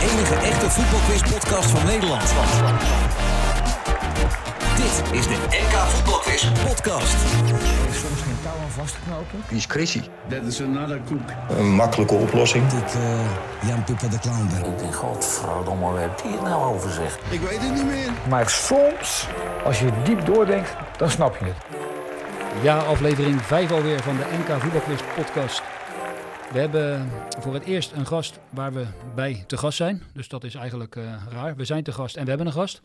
De enige echte voetbalquiz-podcast van Nederland. Dit is de NK Voetbalquiz podcast. soms geen touw aan vastknopen. Wie is Chrissy? That is another cook. Een makkelijke oplossing. Ik uh, Jan Pieper de Clown ben. Ik denk, godverdomme, waar heeft hij het nou over zeg? Ik weet het niet meer. Maar soms, als je diep doordenkt, dan snap je het. Ja, aflevering 5 alweer van de NK Voetbalquiz podcast. We hebben voor het eerst een gast waar we bij te gast zijn. Dus dat is eigenlijk uh, raar. We zijn te gast en we hebben een gast.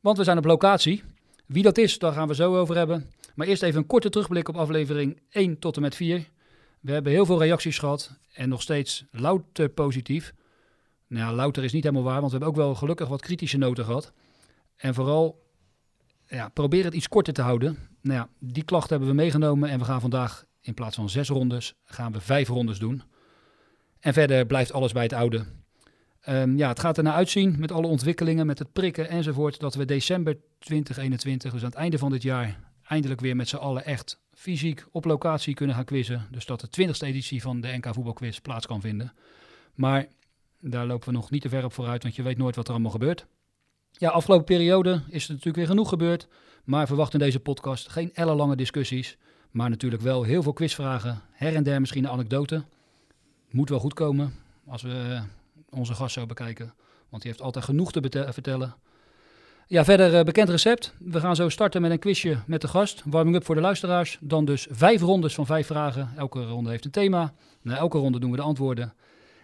Want we zijn op locatie. Wie dat is, daar gaan we zo over hebben. Maar eerst even een korte terugblik op aflevering 1 tot en met 4. We hebben heel veel reacties gehad en nog steeds louter positief. Nou louter is niet helemaal waar, want we hebben ook wel gelukkig wat kritische noten gehad. En vooral, ja, probeer het iets korter te houden. Nou ja, die klachten hebben we meegenomen en we gaan vandaag in plaats van zes rondes, gaan we vijf rondes doen. En verder blijft alles bij het oude. Um, ja, het gaat er naar uitzien met alle ontwikkelingen, met het prikken enzovoort, dat we december 2021, dus aan het einde van dit jaar, eindelijk weer met z'n allen echt fysiek op locatie kunnen gaan quizzen. Dus dat de 20e editie van de NK Voetbalquiz plaats kan vinden. Maar daar lopen we nog niet te ver op vooruit, want je weet nooit wat er allemaal gebeurt. Ja, afgelopen periode is er natuurlijk weer genoeg gebeurd. Maar verwacht in deze podcast geen ellenlange discussies. Maar natuurlijk wel heel veel quizvragen. Her en der misschien een anekdote. Moet wel goed komen als we onze gast zo bekijken. Want die heeft altijd genoeg te vertellen. Ja, verder uh, bekend recept. We gaan zo starten met een quizje met de gast. Warming up voor de luisteraars. Dan dus vijf rondes van vijf vragen. Elke ronde heeft een thema. Na elke ronde doen we de antwoorden.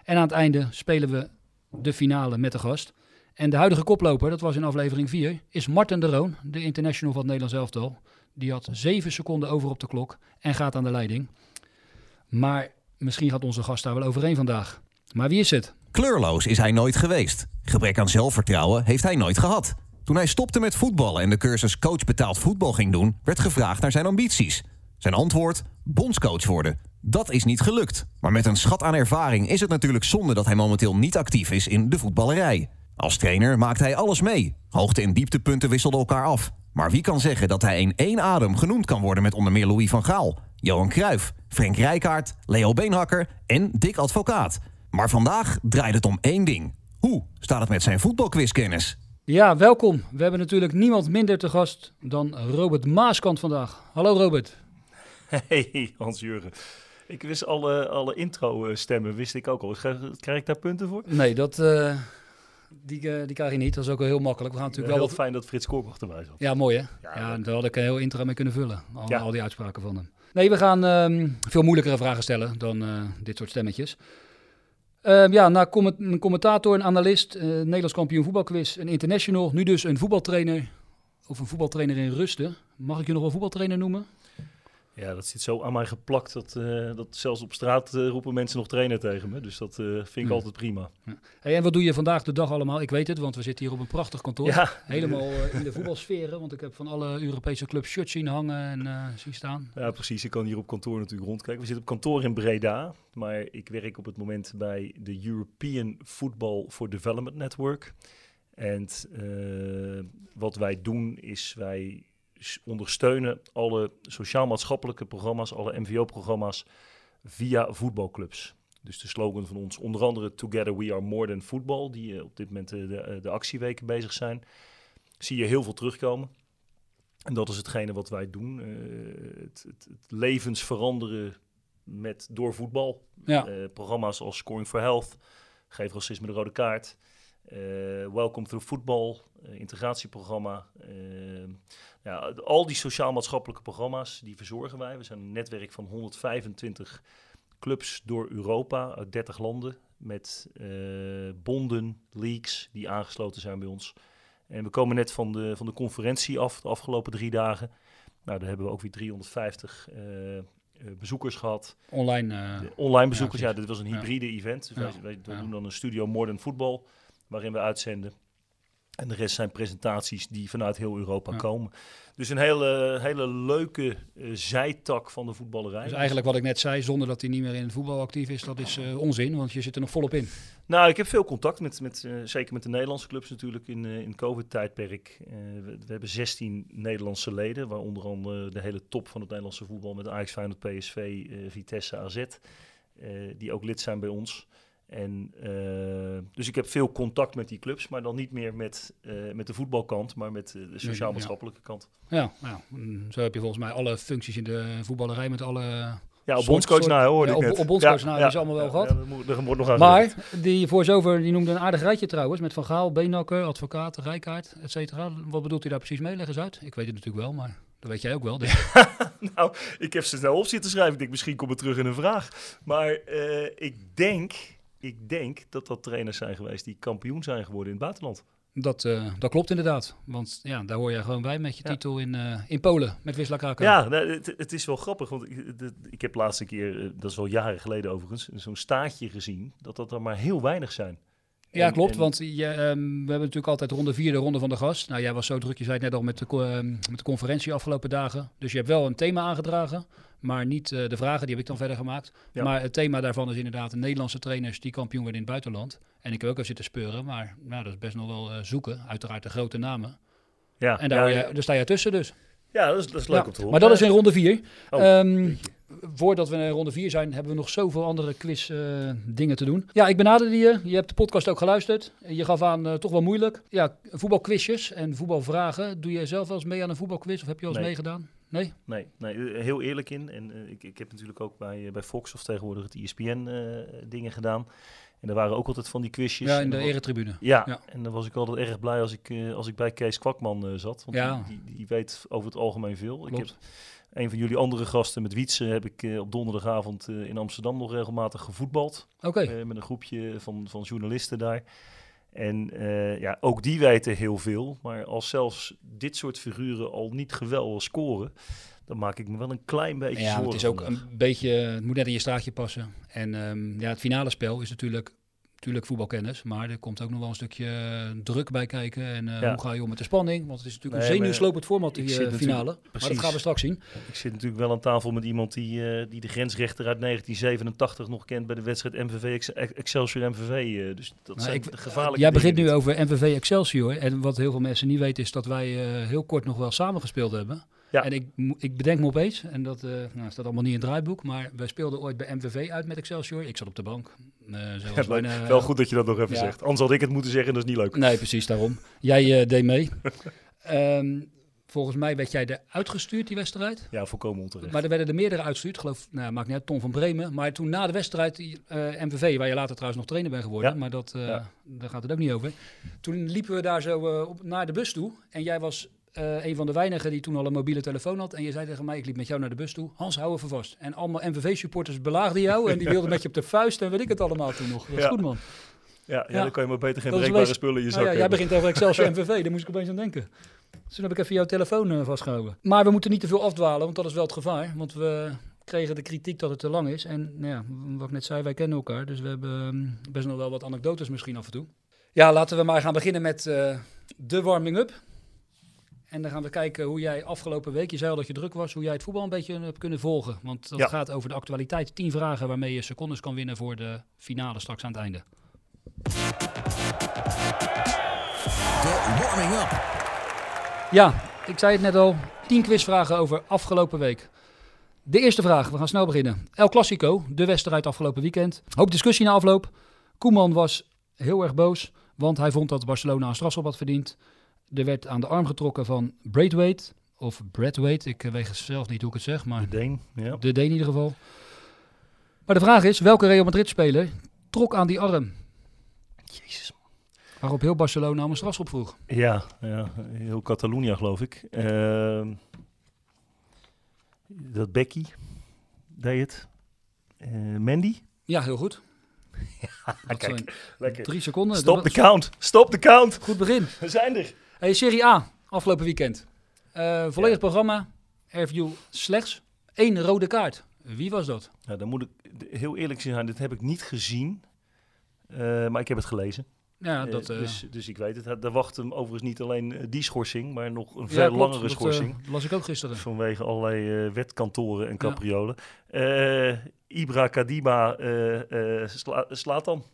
En aan het einde spelen we de finale met de gast. En de huidige koploper, dat was in aflevering 4, is Martin de Roon, de international van het Nederlands elftal. Die had zeven seconden over op de klok en gaat aan de leiding. Maar misschien gaat onze gast daar wel overheen vandaag. Maar wie is het? Kleurloos is hij nooit geweest. Gebrek aan zelfvertrouwen heeft hij nooit gehad. Toen hij stopte met voetballen en de cursus coach betaald voetbal ging doen, werd gevraagd naar zijn ambities. Zijn antwoord: bondscoach worden. Dat is niet gelukt. Maar met een schat aan ervaring is het natuurlijk zonde dat hij momenteel niet actief is in de voetballerij. Als trainer maakte hij alles mee. Hoogte- en dieptepunten wisselden elkaar af. Maar wie kan zeggen dat hij in één adem genoemd kan worden met onder meer Louis van Gaal, Johan Cruijff, Frank Rijkaard, Leo Beenhakker en Dick Advocaat? Maar vandaag draait het om één ding. Hoe staat het met zijn voetbalquizkennis? Ja, welkom. We hebben natuurlijk niemand minder te gast dan Robert Maaskant vandaag. Hallo Robert. Hey Hans-Jurgen. Ik wist alle, alle intro-stemmen, wist ik ook al. Krijg ik daar punten voor? Nee, dat, uh, die, uh, die krijg je niet. Dat is ook wel heel makkelijk. We gaan natuurlijk heel wel fijn dat Frits Korbach erbij zat. Ja, mooi hè? Ja, ja daar had ik een heel intro mee kunnen vullen. Al, ja. al die uitspraken van hem. Nee, we gaan um, veel moeilijkere vragen stellen dan uh, dit soort stemmetjes. Uh, ja, na comment een commentator, een analist, uh, Nederlands kampioen voetbalquiz, een international. Nu dus een voetbaltrainer of een voetbaltrainer in rusten. Mag ik je nog wel voetbaltrainer noemen? Ja, dat zit zo aan mij geplakt dat, uh, dat zelfs op straat roepen mensen nog trainer tegen me. Dus dat vind ik ja. altijd prima. Ja. Hey, en wat doe je vandaag de dag allemaal? Ik weet het, want we zitten hier op een prachtig kantoor. Ja. Helemaal in de voetbalsferen, want ik heb van alle Europese clubs shirts zien hangen en zien staan. Ja, precies. Ik kan hier op kantoor natuurlijk rondkijken. We zitten op kantoor in Breda, maar ik werk op het moment bij de European Football for Development Network. En wat wij doen is wij ondersteunen alle sociaal-maatschappelijke programma's, alle MVO-programma's via voetbalclubs. Dus de slogan van ons, onder andere Together We Are More Than Football, die uh, op dit moment de, de, de actieweken bezig zijn, zie je heel veel terugkomen. En dat is hetgene wat wij doen. Uh, het, het, het, levens veranderen met, door voetbal. Ja. Uh, programma's als Scoring for Health, Geef Racisme de Rode Kaart, Welcome Through Football, integratieprogramma. Ja, al die sociaal-maatschappelijke programma's, die verzorgen wij. We zijn een netwerk van 125 clubs door Europa, uit 30 landen, met bonden, leagues die aangesloten zijn bij ons. En we komen net van de, van de conferentie af, de afgelopen drie dagen. Nou, daar hebben we ook weer 350 uh, uh, bezoekers gehad. Online, uh, online bezoekers, ja, ja, dit was een hybride ja. event. Dus ja. wij, wij ja. doen dan een studio Modern Football, waarin we uitzenden. En de rest zijn presentaties die vanuit heel Europa ja. komen. Dus een hele, hele leuke uh, zijtak van de voetballerij. Dus eigenlijk wat ik net zei, zonder dat hij niet meer in het voetbal actief is, dat is uh, onzin, want je zit er nog volop in. Nou, ik heb veel contact met, met uh, zeker met de Nederlandse clubs natuurlijk in, in COVID-tijdperk. We, we, hebben 16 Nederlandse leden, waaronder andere de hele top van het Nederlandse voetbal met Ajax, Feyenoord, PSV, Vitesse, AZ, die ook lid zijn bij ons. En, eh, dus ik heb veel contact met die clubs, maar dan niet meer met, eh, met de voetbalkant, maar met eh, de sociaal-maatschappelijke kant. Ja, ja, mm, zo heb je volgens mij alle functies in de voetballerij met alle... Ja, op bondscoach na hoor ja, ik op- net. op bondscoach na, is allemaal wel gehad. Ja, moet, nog aan Maar die voice-over die noemde een aardig rijtje trouwens. Met Van Gaal, Beenhakker, advocaat, Rijkaard, et cetera. Wat bedoelt hij daar precies mee? Leg eens uit. Ik weet het natuurlijk wel, maar dat weet jij ook wel. Dus. Nou, ik heb ze snel op zitten schrijven. Ik denk, misschien komt het terug in een vraag. Maar ik denk, ik denk dat dat trainers zijn geweest die kampioen zijn geworden in het buitenland. Dat, eh, dat klopt inderdaad. Want ja, daar hoor jij gewoon bij met je Ja. titel in, eh, in Polen. Met Wisla Krakau. Ja, nou, het, het is wel grappig, want ik, de- ik heb laatste keer, eh, dat is al jaren geleden overigens, zo'n staartje gezien, dat dat er maar heel weinig zijn. Ja, En- klopt. en- Want je, ehm, we hebben natuurlijk altijd ronde vier, de ronde van de gast. Nou, jij was zo druk, je zei het net al, met de, ehm, met de conferentie afgelopen dagen. Dus je hebt wel een thema aangedragen, maar niet eh, de vragen, die heb ik dan verder gemaakt. Ja. Maar het thema daarvan is inderdaad de Nederlandse trainers die kampioen werden in het buitenland. En ik heb ook even zitten speuren, maar nou, dat is best nog wel eh, zoeken. Uiteraard de grote namen. Ja, En daar, ja, je- daar sta jij tussen dus. ja, dat is, dat is leuk Ja, om te horen. Maar dat is in ronde vier. Oh, Ehm, jeetje. Voordat we in ronde 4 zijn, hebben we nog zoveel andere quiz eh, dingen te doen. Ja, ik benaderde je. Je hebt de podcast ook geluisterd. Je gaf aan, eh, toch wel moeilijk. Ja, voetbalquizjes en voetbalvragen. Doe jij zelf wel eens mee aan een voetbalquiz of heb je al eens Nee. meegedaan? Nee? Nee, nee, eh, heel eerlijk in. En eh, ik, ik heb natuurlijk ook bij, eh, bij Fox of tegenwoordig het ESPN eh, dingen gedaan. En er waren ook altijd van die quizjes. Ja, in de eretribune. Ja, Ja. en dan was ik altijd erg blij als ik, eh, als ik bij Kees Kwakman eh, zat. Want Ja. die, weet over het algemeen veel. Ik heb Klopt. Een van jullie andere gasten, met Wietse, heb ik eh, op donderdagavond eh, in Amsterdam nog regelmatig gevoetbald. Oké. eh, met een groepje van, van journalisten daar. En ja, ook die weten heel veel. Maar als zelfs dit soort figuren al niet geweldig scoren, dan maak ik me wel een klein beetje Ja, zorgen. het is ook vandaag. een beetje, het moet net in je straatje passen. En ehm, ja, het finale spel is natuurlijk, natuurlijk voetbalkennis, maar er komt ook nog wel een stukje eh, druk bij kijken. En eh, Ja. hoe ga je om met de spanning? Want het is natuurlijk Nee, een zenuwslopend format, die natuurlijk- finale. Maar dat precies. gaan we straks zien. Ik zit natuurlijk wel aan tafel met iemand die, die de grensrechter uit 1987 nog kent bij de wedstrijd MVV Ex- Excelsior MVV. dus dat Nou, zijn ik- de gevaarlijke Jij begint nu over MVV Excelsior. En wat heel veel mensen niet weten is dat wij heel kort nog wel samen gespeeld hebben. Ja. En ik, ik bedenk me opeens, en dat eh, nou, staat allemaal niet in het draaiboek, maar wij speelden ooit bij MVV uit met Excelsior. Ik zat op de bank. Ja, mijn, leuk. eh, wel goed dat je dat nog even ja. zegt. Anders had ik het moeten zeggen, dat is niet leuk. Nee, precies daarom. Jij deed mee. Ehm, volgens mij werd jij eruit gestuurd, die wedstrijd. Ja, volkomen onterecht. Maar er werden er meerdere uitgestuurd. Geloof, nou, maakt niet uit, Tom van Bremen. Maar toen na de wedstrijd, die, eh, MVV, waar je later trouwens nog trainer bent geworden. Ja. Maar dat, Ja. daar gaat het ook niet over. Toen liepen we daar zo op, naar de bus toe. En jij was eh, een van de weinigen die toen al een mobiele telefoon had. En je zei tegen mij, ik liep met jou naar de bus toe. Hans, hou even vast. En allemaal MVV-supporters belaagden jou. En die wilden met je op de vuist en weet ik het allemaal toen nog. Dat Ja. goed, man. ja, ja, ja. dan kan je maar beter geen Dat is breekbare wees- spullen in je zak Nou ja, jij begint over Excelsior MVV, daar moest ik opeens aan denken. Dus toen heb ik even jouw telefoon eh, vastgehouden. Maar we moeten niet te veel afdwalen, want dat is wel het gevaar. Want we kregen de kritiek dat het te lang is. En nou ja, wat ik net zei, wij kennen elkaar. Dus we hebben ehm, best nog wel wat anekdotes misschien af en toe. Ja, laten we maar gaan beginnen met eh, de warming-up. En dan gaan we kijken hoe jij afgelopen week, je zei al dat je druk was, hoe jij het voetbal een beetje hebt kunnen volgen. Want dat Ja. gaat over de actualiteit. 10 vragen waarmee je secondes kan winnen voor de finale straks aan het einde. De warming-up. Ja, ik zei het net al. 10 quizvragen over afgelopen week. De eerste vraag, we gaan snel beginnen. El Clasico, de wedstrijd afgelopen weekend. Hoop discussie na afloop. Koeman was heel erg boos, want hij vond dat Barcelona een strafschop had verdiend. Er werd aan de arm getrokken van Braithwaite, of Bradwaite, ik eh, weet zelf niet hoe ik het zeg, maar De Deen, ja. de D in ieder geval. Maar de vraag is, welke Real Madrid-speler trok aan die arm? Jezus. Waarop heel Barcelona om een strafschop vroeg. Ja, ja, heel Catalunya geloof ik. Ehm, dat Becky deed het. Eh, Mandy. Ja, heel goed. Dat kijk, Lekker. drie seconden. Stop de count. Stop de count. Goed begin. We zijn er. Hey, Serie A, afgelopen weekend. Eh, volledig Ja. programma. Viel slechts één rode kaart. Wie was dat? Nou, dan moet ik heel eerlijk zijn. Dit heb ik niet gezien. Eh, maar ik heb het gelezen. Ja, Eh, dat... dus, dus ik weet het. Daar wacht hem overigens niet alleen die schorsing, maar nog een veel langere Dat, schorsing. las ik ook gisteren. Vanwege allerlei wetkantoren en capriolen. Ibra Kadima sla, slaat dan.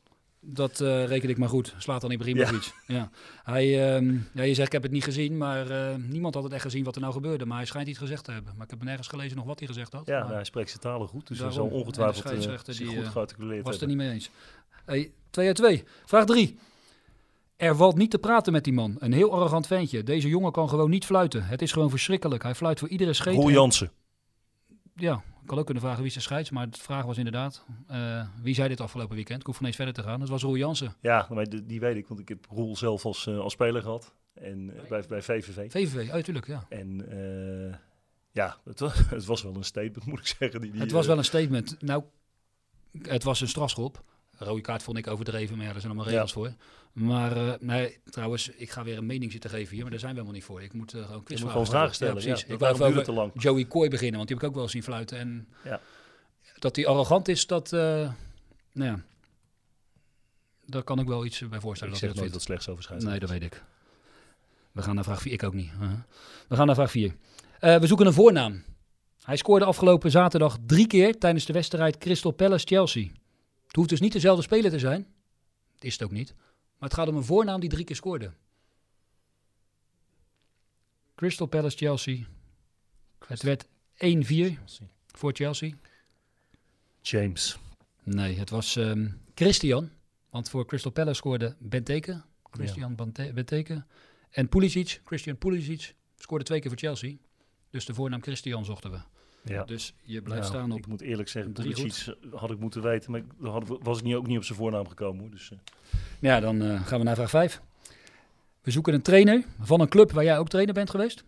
Dat eh, reken ik maar goed. Slaat dan Ibrahimovic. Ja. Hij, ehm, ja, je zegt ik heb het niet gezien, maar eh, niemand had het echt gezien wat er nou gebeurde. Maar hij schijnt iets gezegd te hebben. Maar ik heb nergens gelezen nog wat hij gezegd had. Ja, nou, hij spreekt zijn talen goed, dus hij zal de ongetwijfeld eh, zich die, goed gearticuleerd was het er niet mee eens. Hey, 2 uit 2. Vraag 3. Er valt niet te praten met die man. Een heel arrogant ventje. Deze jongen kan gewoon niet fluiten. Het is gewoon verschrikkelijk. Hij fluit voor iedere scheet. Roel en- Jansen. Ja, ik had ook kunnen vragen wie is de scheids. Maar de vraag was inderdaad, eh, wie zei dit afgelopen weekend? Ik hoef ineens verder te gaan. Dat was Roel Jansen. Ja, maar die, die weet ik, want ik heb Roel zelf als, eh, als speler gehad. En eh, bij, bij VVV. VVV, oh, ja. En ja, het was, het was wel een statement, moet ik zeggen. Die, die, Het was wel een statement. Nou, het was een strafschop. Rode kaart vond ik overdreven, maar ja, er zijn allemaal Ja. regels voor. Maar eh, nee, trouwens, ik ga weer een mening zitten geven hier, maar daar zijn we helemaal niet voor. Ik moet eh, gewoon gewoon vragen stellen. Ja, precies. dat- ik wou over te lang. Joey Kooi beginnen, want die heb ik ook wel zien fluiten. En Ja. dat hij arrogant is, dat, eh, nou ja, daar kan ik wel iets bij voorstellen. Ik dat zeg hij nooit dat wat slechts over scheidsrechters. Nee, dat weet ik. We gaan naar vraag 4. Ik ook niet. Uh-huh. We gaan naar vraag 4. we zoeken een voornaam. Hij scoorde afgelopen zaterdag drie keer tijdens de wedstrijd Crystal Palace-Chelsea. Het hoeft dus niet dezelfde speler te zijn. Het is het ook niet. Maar het gaat om een voornaam die drie keer scoorde. Crystal Palace-Chelsea. Het werd 1-4 voor Chelsea. James. Nee, het was ehm, Christian. Want voor Crystal Palace scoorde Benteke. Christian Bente- Benteke. En Pulisic, Christian Pulisic, scoorde twee keer voor Chelsea. Dus de voornaam Christian zochten we. Ja. Dus je blijft Ja, staan op Ik moet eerlijk zeggen, drie Pulisic had ik moeten weten, maar ik- dan had, was ik niet, ook niet op zijn voornaam gekomen. Dus, eh, Ja, dan eh, gaan we naar vraag 5. We zoeken een trainer van een club waar jij ook trainer bent geweest.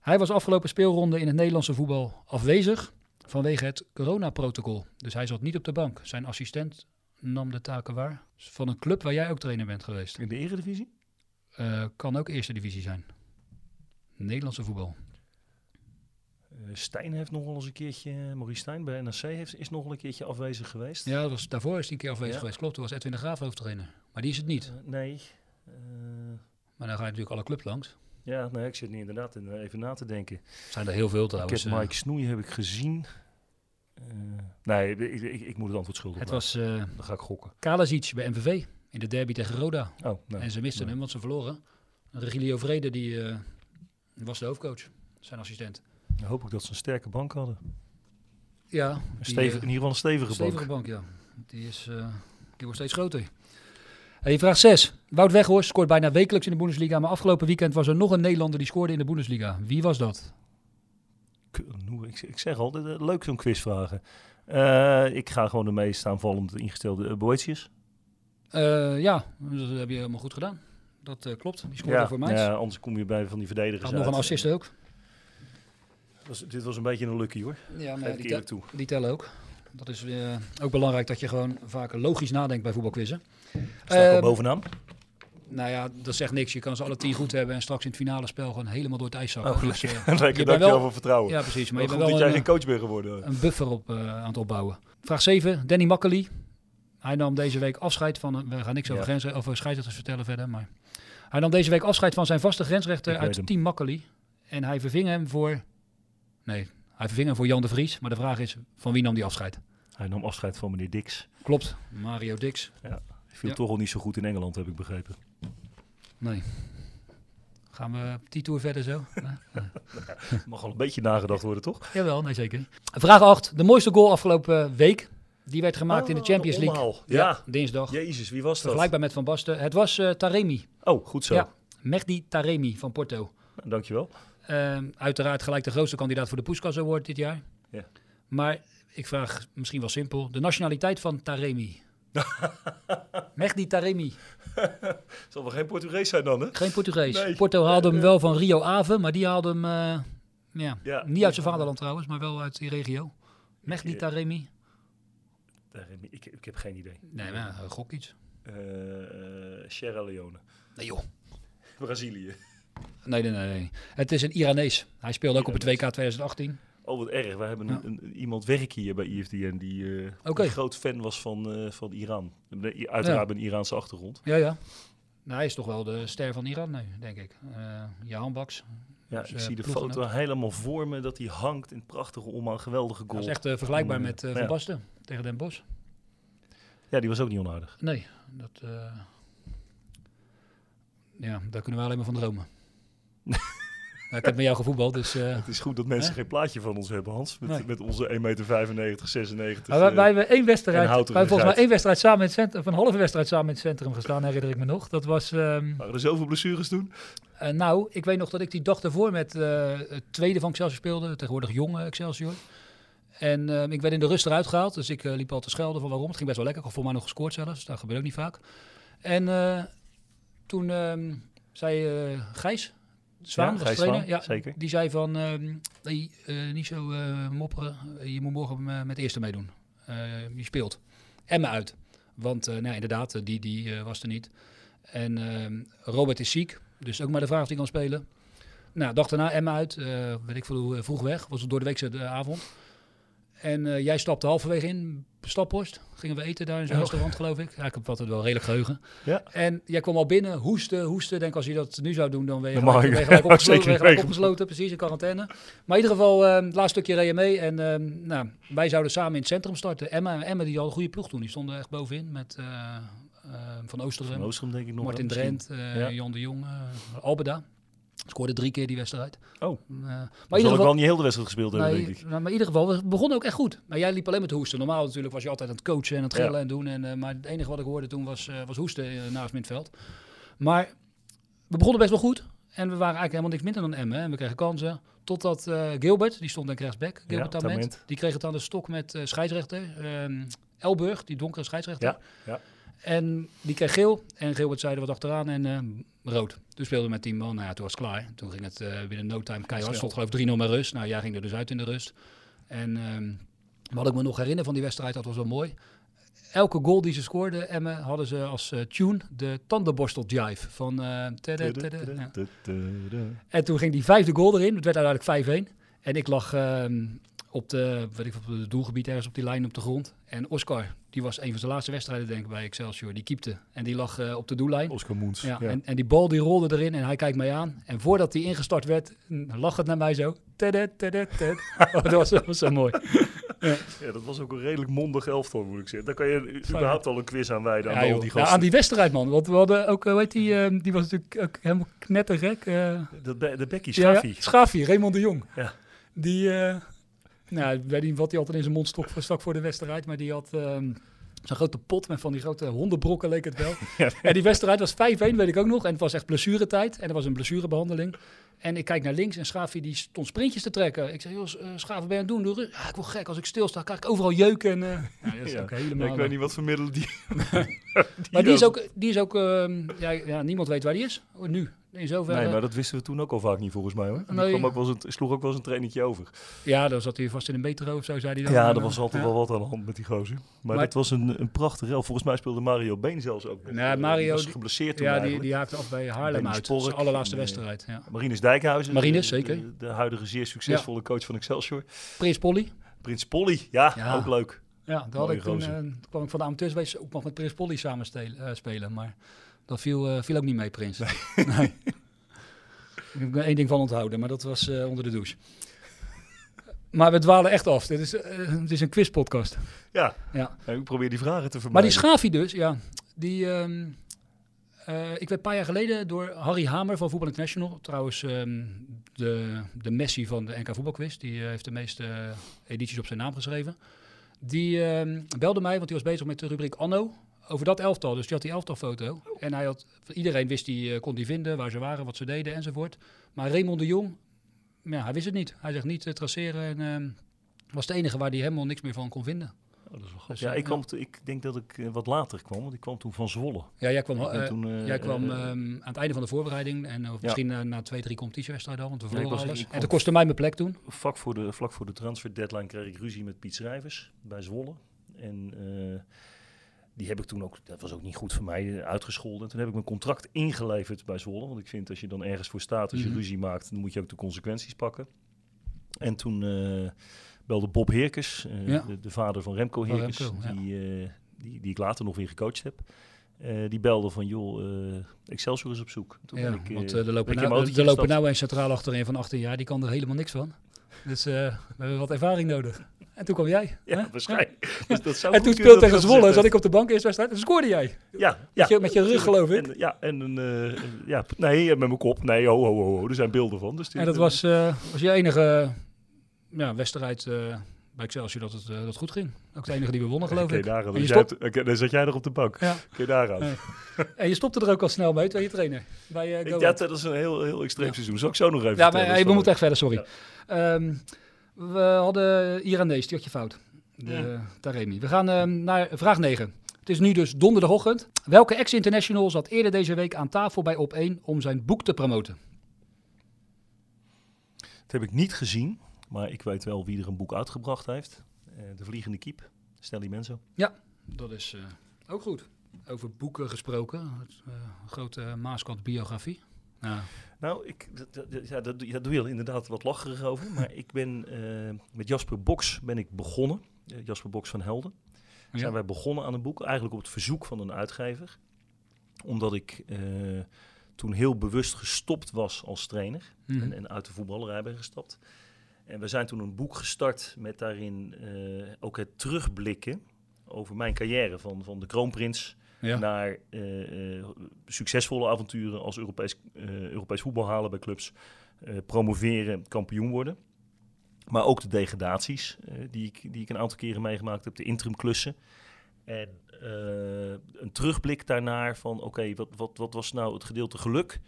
Hij was afgelopen speelronde in het Nederlandse voetbal afwezig vanwege het coronaprotocol. Dus hij zat niet op de bank. Zijn assistent nam de taken waar. Van een club waar jij ook trainer bent geweest. in de eredivisie? Eh, kan ook eerste divisie zijn. Nederlandse voetbal. Eh, Stijn heeft nog wel eens een keertje, Maurice Stijn bij NAC heeft, is nog wel een keertje afwezig geweest. Ja, dat was, daarvoor is hij een keer afwezig Ja. geweest. Klopt, toen was Edwin de Graaf hoofdtrainer. Maar die is het niet. Eh, nee. Eh, Maar dan ga je natuurlijk alle clubs langs. ja, nee, ik zit nu inderdaad in, even na te denken. Zijn er heel veel ik trouwens. heb eh. Mike Snoei heb ik gezien. Nee, ik, ik, ik moet het antwoord schuldig het was Dan ga ik gokken. Kalasic bij MVV in de derby tegen Roda. Oh, nee. En ze misten nee. hem, want ze verloren. Regilio Vrede die, was de hoofdcoach, zijn assistent. Dan hoop ik dat ze een sterke bank hadden. Ja, Een stevig, eh, in ieder geval een stevige, stevige bank. bank, ja. Die, is, eh, die wordt steeds groter. Hey, vraag 6. Wout Weghorst scoort bijna wekelijks in de Bundesliga. Maar afgelopen weekend was er nog een Nederlander die scoorde in de Bundesliga. Wie was dat? Ik, ik zeg al, eh, leuk zo'n quizvragen. Ik ga gewoon de meest aanvallend ingestelde Boetius. Ja, dat heb je helemaal goed gedaan. Dat klopt. Die scoorde voor mij. ja, anders kom je bij van die verdedigers Had nog een assist ook. Was, dit was een beetje een lucky hoor. Ja, maar die, eerlijk tel- toe. die tellen ook. Dat is eh, ook belangrijk dat je gewoon vaak logisch nadenkt bij voetbalquizzen. Sta ik al bovenaan? Nou ja, dat zegt niks. Je kan ze alle tien goed hebben en straks in het finale spel gewoon helemaal door het ijs zakken. Oh, Dus, Lekker, je bent dankjewel wel- voor vertrouwen. ja, precies. Maar Maar je bent dat wel jij een, geen coach bent geworden. een buffer op, eh, aan het opbouwen. Vraag 7. Danny Makkely. Hij nam deze week afscheid van... We gaan niks over, Ja. grenzen, over scheidsrechters vertellen verder. Maar hij nam deze week afscheid van zijn vaste grensrechter uit hem. team Makkely. En hij verving hem voor... Nee, hij verving hem voor Jan de Vries. Maar de vraag is, van wie nam die afscheid? Hij nam afscheid van meneer Dix. Klopt, Mario Dix. Hij viel Ja. toch al niet zo goed in Engeland, heb ik begrepen. Nee. Gaan we die tour verder zo? Mag al een beetje nagedacht worden, toch? Jawel, nee zeker. Vraag 8. De mooiste goal afgelopen week. Die werd gemaakt in de Oh, Champions de League. omhaal. Ja. dinsdag. Jezus, wie was dat? Vergelijkbaar met Van Basten. Het was eh, Taremi. Oh, goed zo. Ja. Mehdi Taremi van Porto. Nou, Dankjewel. Ehm, uiteraard gelijk de grootste kandidaat voor de Puskas Award dit jaar. Ja. Maar ik vraag misschien wel simpel. De nationaliteit van Taremi. Mehdi Taremi. Zal wel geen Portugees zijn dan, hè? Geen Portugees. Nee. Porto haalde hem wel van Rio Ave. Maar die haalde hem... eh, ja, Ja. niet uit zijn vaderland trouwens, maar wel uit die regio. Mehdi eh, Taremi. Ik, ik heb geen idee. Nee, maar ja, gok iets. Eh, eh, Sierra Leone. Nee joh. Brazilië. Nee, nee, nee, nee. Het is een Iranees. Hij speelde ook op het WK 2018. Oh, wat erg. We hebben een, een- iemand werken hier bij IFDN die eh, Oké. een groot fan was van, eh, van Iran. Uiteraard Ja. een Iraanse achtergrond. Ja, ja. Nou, hij is toch wel de ster van Iran nu, denk ik. Eh Jahan Baks. Ja, Dus, ik eh, zie de foto helemaal voor me dat hij hangt in prachtige omhaal. Geweldige Dat goal. is echt eh, vergelijkbaar met eh, ja. Van Basten tegen Den Bosch. Ja, die was ook niet onaardig. Nee, dat... eh, ja, daar kunnen we alleen maar van dromen. ik heb met jou gevoetbald, dus... eh, Het is goed dat mensen Hè? geen plaatje van ons hebben, Hans. Met, Nee. met onze 1,95 meter, 96. Maar wij, eh, wij hebben één wedstrijd, wij volgens mij één wedstrijd samen in het centrum, of een halve wedstrijd samen in het centrum gestaan, herinner ik me nog. Dat was, ehm, waren er zoveel blessures toen? eh, nou, ik weet nog dat ik die dag daarvoor met eh, het tweede van Excelsior speelde, tegenwoordig jonge Excelsior. En ehm, ik werd in de rust eruit gehaald, dus ik liep al te schelden van waarom. Het ging best wel lekker, ik had voor mij nog gescoord zelfs, dat gebeurt ook niet vaak. En toen ehm, zei Gijs, Zwaan, Ja, was trainer, Zwaan, ja, zeker. die zei van, ehm, eh, niet zo eh, mopperen, je moet morgen eh, met de eerste meedoen. Eh, je speelt. Emma uit. Want eh, nou, inderdaad, eh, die, die eh, was er niet. En ehm, Robert is ziek, dus ook maar de vraag of hij kan spelen. Nou, dag daarna Emma uit, eh, weet ik veel hoe eh, vroeg weg, was het door de weekse avond. En eh, jij stapte halverwege in, Staphorst. Gingen we eten daar in zo'n Ja. restaurant, geloof ik. Ja, ik heb altijd wel redelijk geheugen. Ja. En jij kwam al binnen, hoesten, hoesten. Denk als je dat nu zou doen, dan ben je gelijk, ben je gelijk, opgesloten, zeker ben je gelijk wegen. opgesloten, precies, in quarantaine. Maar in ieder geval, eh, het laatste stukje reed je mee. En ehm, nou, wij zouden samen in het centrum starten. Emma, Emma die had een goede ploeg toen. Die stonden echt bovenin met eh, eh, Van Oosterem, Van Oostrom denk ik nog Martin. Drent, Ja. Jan de Jong, Albeda. Scoorde drie keer die wedstrijd. Oh. Eh, maar ieder zal ook geval, wel niet heel de wedstrijd gespeeld hebben, Nee, denk ik. nou, maar in ieder geval, we begonnen ook echt goed. Maar jij liep alleen met hoesten. Normaal natuurlijk was je altijd aan het coachen en aan het Ja. gillen en doen. En, eh, maar het enige wat ik hoorde toen was, eh, was hoesten naast middenveld. Maar we begonnen best wel goed. En we waren eigenlijk helemaal niks minder dan Emmen. En we kregen kansen. Totdat Gilbert, die stond denk ik rechtsback, Gilbert Ja, Tament, die kreeg het aan de stok met scheidsrechter. ehm, Elburg, die donkere scheidsrechter. Ja, ja. En die kreeg geel. En Gilbert zei er wat achteraan en rood. Toen speelden we met 10 man. Nou ja, toen was het klaar. Toen ging het eh, binnen no time keihard. Stond geloof ik 3-0 met rust. Nou, jij ging er dus uit in de rust. En ehm, wat ik me nog herinner van die wedstrijd, dat was wel mooi. Elke goal die ze scoorden, Emmen, hadden ze als eh, tune de tandenborstel jive van... eh, tada, tada, ja. En toen ging die vijfde goal erin. Het werd uiteindelijk 5-1. En ik lag ehm, op, de, weet ik, op het doelgebied ergens op die lijn op de grond. En Oscar, die was een van zijn laatste wedstrijden denk ik bij Excelsior. Die keepte. En die lag eh, op de doellijn. Oscar Moens. Ja, Ja, En, en die bal die rolde erin en hij kijkt mij aan. En voordat hij ingestart werd, lag het naar mij zo. Tadat, tadat. Oh, dat, was, dat was zo mooi. Ja, dat was ook een redelijk mondig elftal, moet ik zeggen. Daar kan je überhaupt al een quiz aan wijden aan Ja, al die Ja, gasten. aan die wedstrijd, man. Want we hadden ook, hoe heet die, eh, die was natuurlijk ook helemaal knettergek. eh Dat be- de Becky Ja, Schafi. ja, Schafi, Raymond de Jong. Ja. Die, eh, nou, ik weet niet wat hij altijd in zijn mond stok, stak voor de wedstrijd, maar die had ehm, zo'n grote pot met van die grote hondenbrokken, leek het wel. En die wedstrijd was 5-1, weet ik ook nog. En het was echt blessuretijd en er was een blessurebehandeling. En ik kijk naar links en Schafi die stond sprintjes te trekken. Ik zei, joh, uh, Schafi, ben je aan het doen? Doe ru- Ja, ik word gek. Als ik stilsta, krijg ik overal jeuk. En, eh, ja, dat is Ja. ook Ja, helemaal... ik weet niet wat voor middelen die... maar die is ook, die is ook ehm, ja, ja, niemand weet waar die is. Oh, nu, in zoverre. Nee, maar dat wisten we toen ook al vaak niet volgens mij hoor. Die Nee. kwam ook wel eens een, sloeg ook wel eens een trainetje over. Ja, dan zat hij vast in een metro of zo, zei hij dan. Ja, er eh, was altijd ja. wel wat aan de hand met die gozer. Maar, Maar- dat was een, een prachtige rel. Volgens mij speelde Mario Been zelfs ook. nog. Nee, Eh, Mario, die was geblesseerd toen Ja, die, die haakte af bij Haarlem uit. Zijn allerlaatste eh, wedstrijd. Ja. Marinus Dijkhuizen. Marinus, de- zeker. De, de huidige zeer succesvolle coach van Excelsior. Prins Polly. Prins Polly, ja, Ja. ook leuk. Ja, daar had ik toen, eh, kwam ik van de amateurswees ook nog met Prins Polly samen stelen- eh, spelen. Maar dat viel, eh, viel ook niet mee, Prins. Nee. Ik heb er één ding van onthouden, maar dat was eh, onder de douche. Maar we dwalen echt af. Dit is, eh, het is een quizpodcast. Ja, Ja. en ik probeer die vragen te Maar vermijden. die Schafi dus, ja. Die, ehm, eh, ik werd een paar jaar geleden door Harry Hamer van Voetbal International, trouwens ehm, de, de Messi van de NK Voetbalquiz, die heeft de meeste edities op zijn naam geschreven. Die ehm, belde mij, want die was bezig met de rubriek Anno, over dat elftal. Dus die had die elftalfoto. En hij had, iedereen wist die, eh, kon die vinden, waar ze waren, wat ze deden enzovoort. Maar Raymond de Jong, ja, hij wist het niet. Hij zegt niet eh, traceren en ehm, was de enige waar hij helemaal niks meer van kon vinden. Oh, dat is wel goed. Dus, ja, ik, kwam te- ik denk dat ik eh, wat later kwam, want ik kwam toen van Zwolle. Ja, jij kwam, eh, toen, eh, jij kwam eh, ehm, aan het einde van de voorbereiding en of misschien na twee, drie competitiewedstrijden al, want we verloren was- alles. En dat kostte mij mijn plek toen. vlak voor de, vlak voor de transfer deadline kreeg ik ruzie met Piet Schrijvers bij Zwolle. En eh, die heb ik toen ook, dat was ook niet goed voor mij, eh, uitgescholden. Toen heb ik mijn contract ingeleverd bij Zwolle. Want ik vind als je dan ergens voor staat, als je Mhm. ruzie maakt, dan moet je ook de consequenties pakken. En toen eh, belde Bob Heerkes, eh, Ja. de, de vader van Remco Heerkes, Remco, die, die, die ik later nog weer gecoacht heb. Die belde van, joh, eh, Excelsior is op zoek. Toen Ja, ik, want er lopen nou, er lopen nou een centraal achterin van 18 jaar, die kan er helemaal niks van. Dus we hebben wat ervaring nodig. En toen kwam jij. Ja, hè? waarschijnlijk. Dus dat zou En toen speelde tegen Zwolle, zat ik op de bank eerst wedstrijd en scoorde jij. Ja, ja. Met je- met je rug, geloof ik. En, ja, en een, eh, ja, nee, met mijn kop. Nee, ho, ho, ho. Er zijn beelden van. Dus die- En dat was, eh, was je enige ja, wedstrijd eh, bij Excelsior dat het, eh, dat goed ging. Ook de enige die we wonnen, geloof ik. daar, En stop, hebt- oké, dan zat jij nog op de bank. Ja. Daar aan. En je stopte er ook al snel mee, toen je trainer. Bij, eh, ja, dat is een heel, heel extreem Ja. seizoen. Zal ik zo nog even Ja, maar we moeten echt verder, sorry. Ja. We hadden Iranees, die had je fout. De, Ja. Taremi. We gaan ehm, naar vraag 9. Het is nu dus donderdagochtend. Welke ex-international zat eerder deze week aan tafel bij Op1 om zijn boek te promoten? Dat heb ik niet gezien, maar ik weet wel wie er een boek uitgebracht heeft. Eh, de Vliegende Kiep, Stanley Menzo. Dat is eh, ook goed. Over boeken gesproken. Het, eh, grote Maaskant biografie. Ja. Nou, ik, dat, dat- ja, dat, daar doe je inderdaad wat lacherig over. Maar ik ben eh, met Jasper Boks ben ik begonnen. Eh, Jasper Boks van Helden. Ja. Zijn wij begonnen aan een boek. Eigenlijk op het verzoek van een uitgever. Omdat ik eh, toen heel bewust gestopt was als trainer. Mhm. en, en uit de voetballerij ben gestapt. En we zijn toen een boek gestart met daarin ook het terugblikken over mijn carrière van, van de kroonprins Ja. naar eh, eh, succesvolle avonturen als Europees, eh, Europees voetbal halen bij clubs, promoveren, kampioen worden. Maar ook de degradaties die, ik, die ik een aantal keren meegemaakt heb, de interimklussen. En een terugblik daarnaar van oké, wat, wat, wat was nou het gedeelte geluk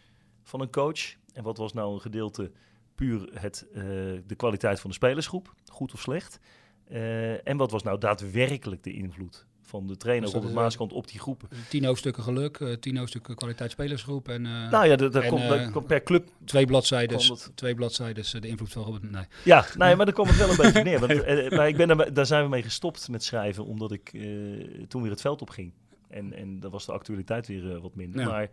van een coach? En wat was nou een gedeelte puur het, de kwaliteit van de spelersgroep, goed of slecht? En wat was nou daadwerkelijk de invloed van de trainer Dus op het is, eh, Maaskant op die groepen? Tien hoofdstukken geluk, eh, tien hoofdstukken kwaliteit spelersgroep en eh, Nou ja, dat, dat en, komt, dat komt per club. twee bladzijden. het- Twee bladzijden, de invloed van Robert. Nee. Ja, ja, maar daar kwam het wel een beetje neer. Want, maar ik ben daar, daar zijn we mee gestopt met schrijven, omdat ik toen weer het veld op ging. En, en dan was de actualiteit weer wat minder. Ja. Maar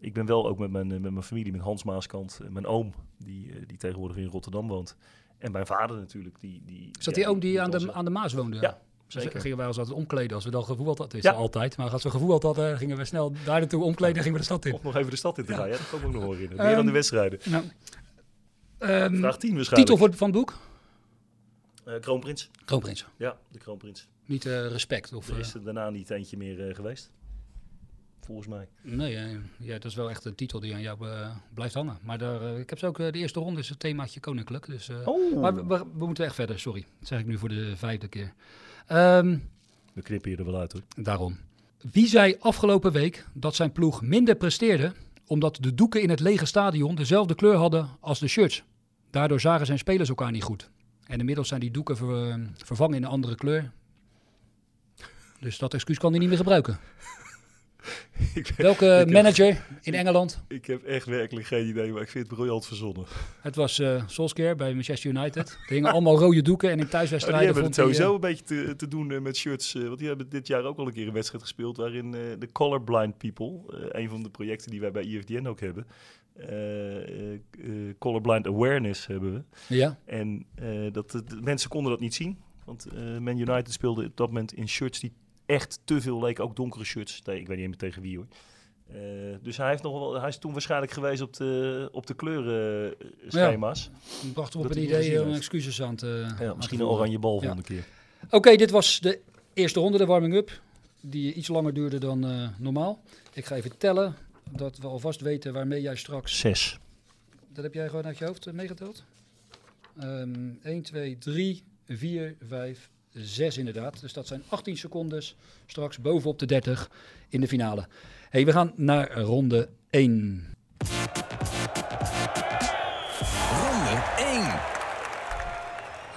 ik ben wel ook met mijn, met mijn familie, met Hans Maaskant, mijn oom, die, die tegenwoordig in Rotterdam woont. En mijn vader natuurlijk. Die, die, ja, die oom die aan de, aan de Maas woonde? Ja, zeker. gingen wij ons altijd omkleden als we dan gevoetbald hadden. Is Ja. altijd. Maar als we gevoetbald hadden, gingen we snel daar naartoe omkleden en gingen we de stad in. Of nog even de stad in te gaan. Ja, dat me ook nog herinneren. Meer Ehm, dan de wedstrijden. Nou, ehm, Vraag 10 waarschijnlijk. titel voor, van het boek? Eh, Kroonprins. Kroonprins. Ja, de Kroonprins. Niet eh, respect. Of, Er eh, is er daarna niet eentje meer eh, geweest. Volgens mij. nee, eh, ja, dat is wel echt een titel die aan jou eh, blijft hangen. Maar daar, eh, ik heb ze ook, eh, de eerste ronde is het themaatje koninklijk. Dus, eh, Oh. Maar we, we- we moeten echt verder, sorry. Dat zeg ik nu voor de vijfde keer. Ehm, We knippen je er wel uit hoor. Daarom. Wie zei afgelopen week dat zijn ploeg minder presteerde omdat de doeken in het lege stadion dezelfde kleur hadden als de shirts? Daardoor zagen zijn spelers elkaar niet goed. En inmiddels zijn die doeken ver- eh, vervangen in een andere kleur. Dus dat excuus kan hij niet meer gebruiken. ik, Welke heb- manager in Engeland? ik heb echt werkelijk geen idee, maar ik vind het briljant verzonnen. Het was eh Solskjaer bij Manchester United. Er hingen allemaal rode doeken en in die thuiswedstrijden hebben het vond hij, sowieso eh, een beetje te, te doen eh, met shirts. want die hebben dit jaar ook al een keer een wedstrijd gespeeld. waarin de Colorblind People, een van de projecten die wij bij E IFDN ook hebben. colorblind Awareness hebben we. ja, En dat, de, de mensen konden dat niet zien. Want Man United speelde op dat moment in shirts die echt te veel leken. Ook donkere shirts. Te- Ik weet niet meer tegen wie hoor. Eh, dus hij, heeft nog wel, hij is toen waarschijnlijk geweest op de, op de kleurenschema's. het bracht hem op een idee om excuses aan te Ja, aan te misschien een oranje bal Ja. volgende keer. Oké, dit was de eerste ronde, de warming-up. Die iets langer duurde dan eh, normaal. Ik ga even tellen, dat we alvast weten waarmee jij straks... Zes. Dat heb jij gewoon uit je hoofd eh, meegeteld? Ehm 1, 2, 3, 4, 5, 6 inderdaad. Dus dat zijn 18 secondes straks bovenop de 30 in de finale. Hey, we gaan naar ronde 1. Ronde 1.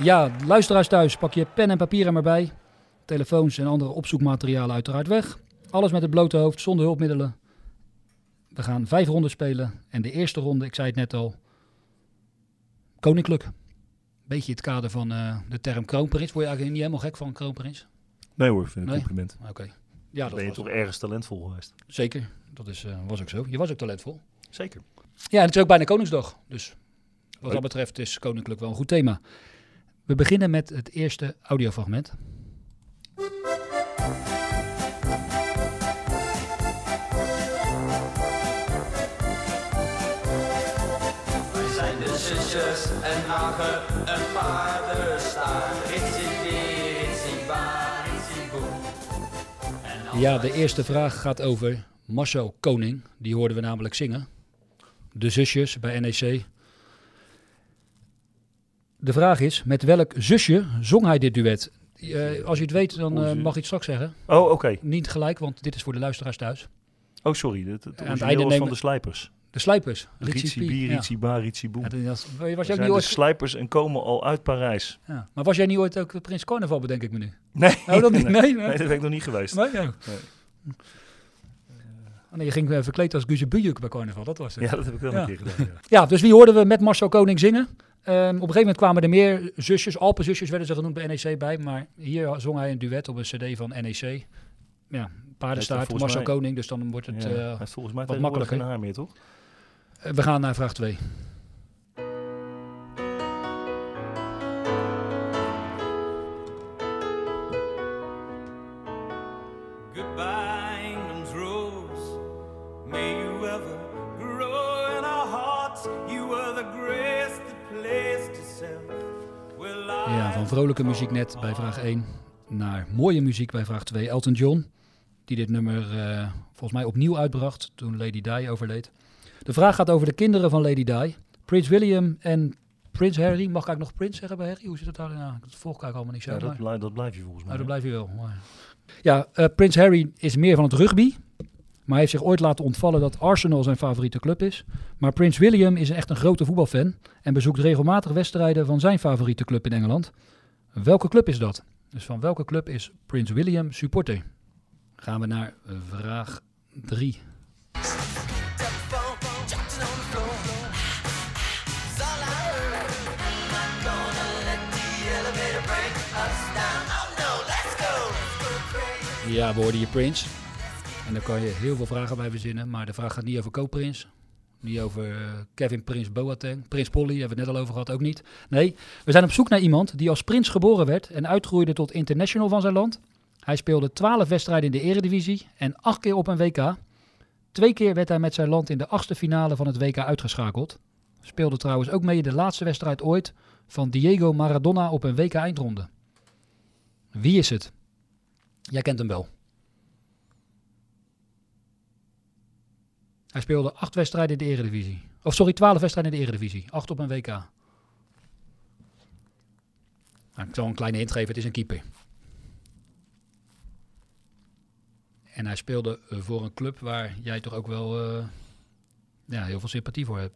Ja, luisteraars thuis, pak je pen en papier er maar bij. Telefoons en andere opzoekmaterialen uiteraard weg. Alles met het blote hoofd, zonder hulpmiddelen. We gaan vijf ronden spelen. En de eerste ronde, ik zei het net al, koninklijk. Beetje het kader van eh, de term kroonprins. Word je eigenlijk niet helemaal gek van kroonprins? Nee hoor, ik vind het Nee? een compliment. Oké. Ja, dat ben je was toch ergens talentvol geweest? zeker. Dat is, eh, was ook zo. Je was ook talentvol. Zeker. Ja, en het is ook bijna Koningsdag. Dus wat dat betreft is koninklijk wel een goed thema. We beginnen met het eerste audiofragment. Zusjes, een paardenstaart. Ja, de eerste vraag gaat over Marcel Koning. Die hoorden we namelijk zingen. De zusjes bij NEC. De vraag is, met welk zusje zong hij dit duet? Eh, als je het weet, dan eh, mag je het straks zeggen. Oh, oké. Niet gelijk, want dit is voor de luisteraars thuis. Oh, sorry. Het, het Aan het origineel einde was nemen- van de Slijpers. De Slijpers. Ritsi P. bi, Ja. was zijn niet de. Slijpers en komen al uit Parijs. Ja. Maar was jij niet ooit ook Prins Carnaval, bedenk ik me nu? Nee, Oh, dat niet? Nee, nee. nee, dat ben ik nog niet geweest. Nee, ja. Oh, nee, je ging verkleed als Guze Bujuk bij Carnaval, dat was het. Ja, dat heb ik wel Ja. een keer gedaan. Ja. Dus wie hoorden we met Marcel Koning zingen? Ehm, op een gegeven moment kwamen er meer zusjes, Alpenzusjes werden ze genoemd bij NEC bij, maar hier zong hij een duet op een cd van NEC. Ja, paardenstaart, Marcel mij- Koning, dus dan wordt het... Ja, eh, volgens mij wat makkelijker. geen haar meer, toch? We gaan naar vraag 2. Goodbye, England's rose. May you ever grow in our hearts. You were the grace that placed itself. Well, I Ja, van vrolijke muziek net bij vraag 1 naar mooie muziek bij vraag 2. Elton John, die dit nummer eh, volgens mij opnieuw uitbracht toen Lady Di overleed. De vraag gaat over de kinderen van Lady Di. Prins William en Prins Harry. Mag ik eigenlijk nog Prins zeggen bij Harry? Hoe zit het daar? Nou, dat volg ik eigenlijk allemaal niet zo. Ja, dat, blijf, dat blijf je volgens mij. Nou, dat blijf je wel. Maar- Ja, eh, Prins Harry is meer van het rugby. Maar heeft zich ooit laten ontvallen dat Arsenal zijn favoriete club is. Maar Prins William is echt een grote voetbalfan. En bezoekt regelmatig wedstrijden van zijn favoriete club in Engeland. Welke club is dat? Dus van welke club is Prins William supporter? Gaan we naar vraag 3. Ja, we hoorden je Prins. En daar kan je heel veel vragen bij verzinnen. Maar de vraag gaat niet over Co-Prins. Niet over eh, Kevin Prins Boateng. Prins Polly, hebben we het net al over gehad, ook niet. Nee, we zijn op zoek naar iemand die als prins geboren werd en uitgroeide tot international van zijn land. Hij speelde 12 wedstrijden in de eredivisie en 8 keer op een WK. Twee keer werd hij met zijn land in de achtste finale van het WK uitgeschakeld. Speelde trouwens ook mee de laatste wedstrijd ooit van Diego Maradona op een WK eindronde. Wie is het? Jij kent hem wel. Hij speelde acht wedstrijden in de Eredivisie. Of sorry, twaalf wedstrijden in de Eredivisie. Acht op een WK. Nou, ik zal een kleine hint geven, het is een keeper. En hij speelde voor een club waar jij toch ook wel eh, ja, heel veel sympathie voor hebt.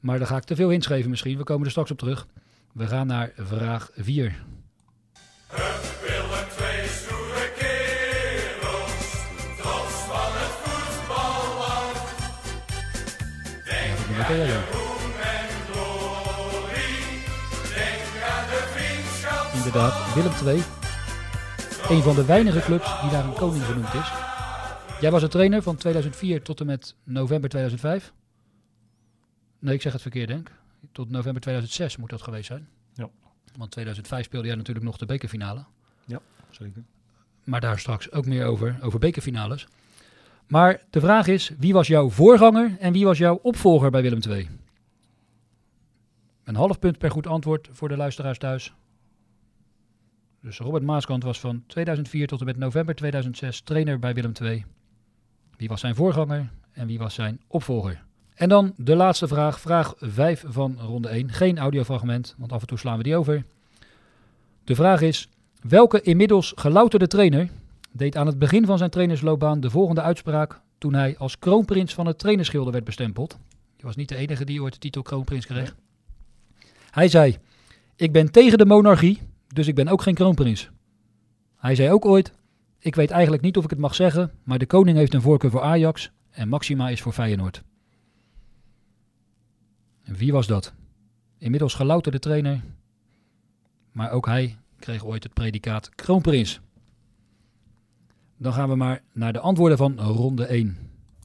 Maar dan ga ik te veel geven misschien. We komen er straks op terug. We gaan naar vraag 4. Inderdaad, Willem II. Een van de weinige clubs die naar een koning genoemd is. Jij was de trainer van 2004 tot en met november 2005. Nee, ik zeg het verkeerd, denk ik. Tot november 2006 moet dat geweest zijn. Ja. Want 2005 speelde jij natuurlijk nog de bekerfinale. Zeker. Maar daar straks ook meer over, over bekerfinales. Maar de vraag is, wie was jouw voorganger en wie was jouw opvolger bij Willem II? Een half punt per goed antwoord voor de luisteraars thuis. Dus Robert Maaskant was van 2004 tot en met november 2006 trainer bij Willem II. Wie was zijn voorganger en wie was zijn opvolger? En dan de laatste vraag, vraag 5 van ronde 1. Geen audiofragment, want af en toe slaan we die over. De vraag is, welke inmiddels gelouterde trainer deed aan het begin van zijn trainersloopbaan de volgende uitspraak toen hij als kroonprins van het trainerschilder werd bestempeld? Je was niet de enige die ooit de titel kroonprins kreeg. Hij zei, ik ben tegen de monarchie, dus ik ben ook geen kroonprins. Hij zei ook ooit, ik weet eigenlijk niet of ik het mag zeggen, maar de koning heeft een voorkeur voor Ajax en Maxima is voor Feyenoord. En wie was dat? Inmiddels gelouterde trainer, maar ook hij kreeg ooit het predicaat kroonprins. Dan gaan we maar naar de antwoorden van ronde 1.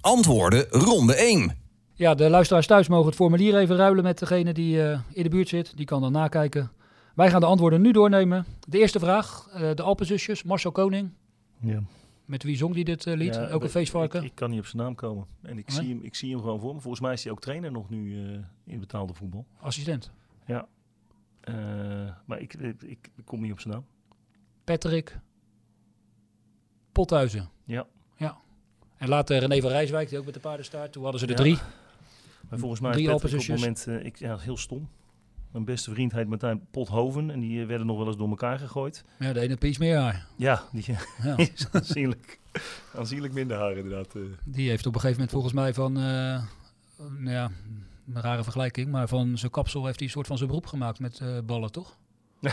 Antwoorden ronde 1. Ja, de luisteraars thuis mogen het formulier even ruilen met degene die eh, in de buurt zit. Die kan dan nakijken. Wij gaan de antwoorden nu doornemen. De eerste vraag, eh, de Alpenzusjes, Marcel Koning. Ja. Met wie zong die dit eh, lied? Ja, Ook een feestvarken? Ik, ik kan niet op zijn naam komen. En ik, Nee? zie, hem, ik zie hem gewoon voor me. Volgens mij is hij ook trainer nog nu eh, in betaalde voetbal. Assistent. Eh, maar ik, ik, ik kom niet op zijn naam. Patrick Pothuizen. Ja. Ja. En later René van Rijswijk, die ook met de paarden staat. Toen hadden ze er Ja. drie. Maar volgens mij Drie is Patrick op het moment, eh, ik, ja, heel stom. Mijn beste vriend heet Martijn Pothoven. En die eh, werden nog wel eens door elkaar gegooid. Ja, de ene piece meer haar. Ja, die Ja. is aanzienlijk, aanzienlijk minder haar inderdaad. eh. Die heeft op een gegeven moment volgens mij van, eh, nou ja, een rare vergelijking, maar van zijn kapsel heeft hij een soort van zijn beroep gemaakt met eh, ballen, toch?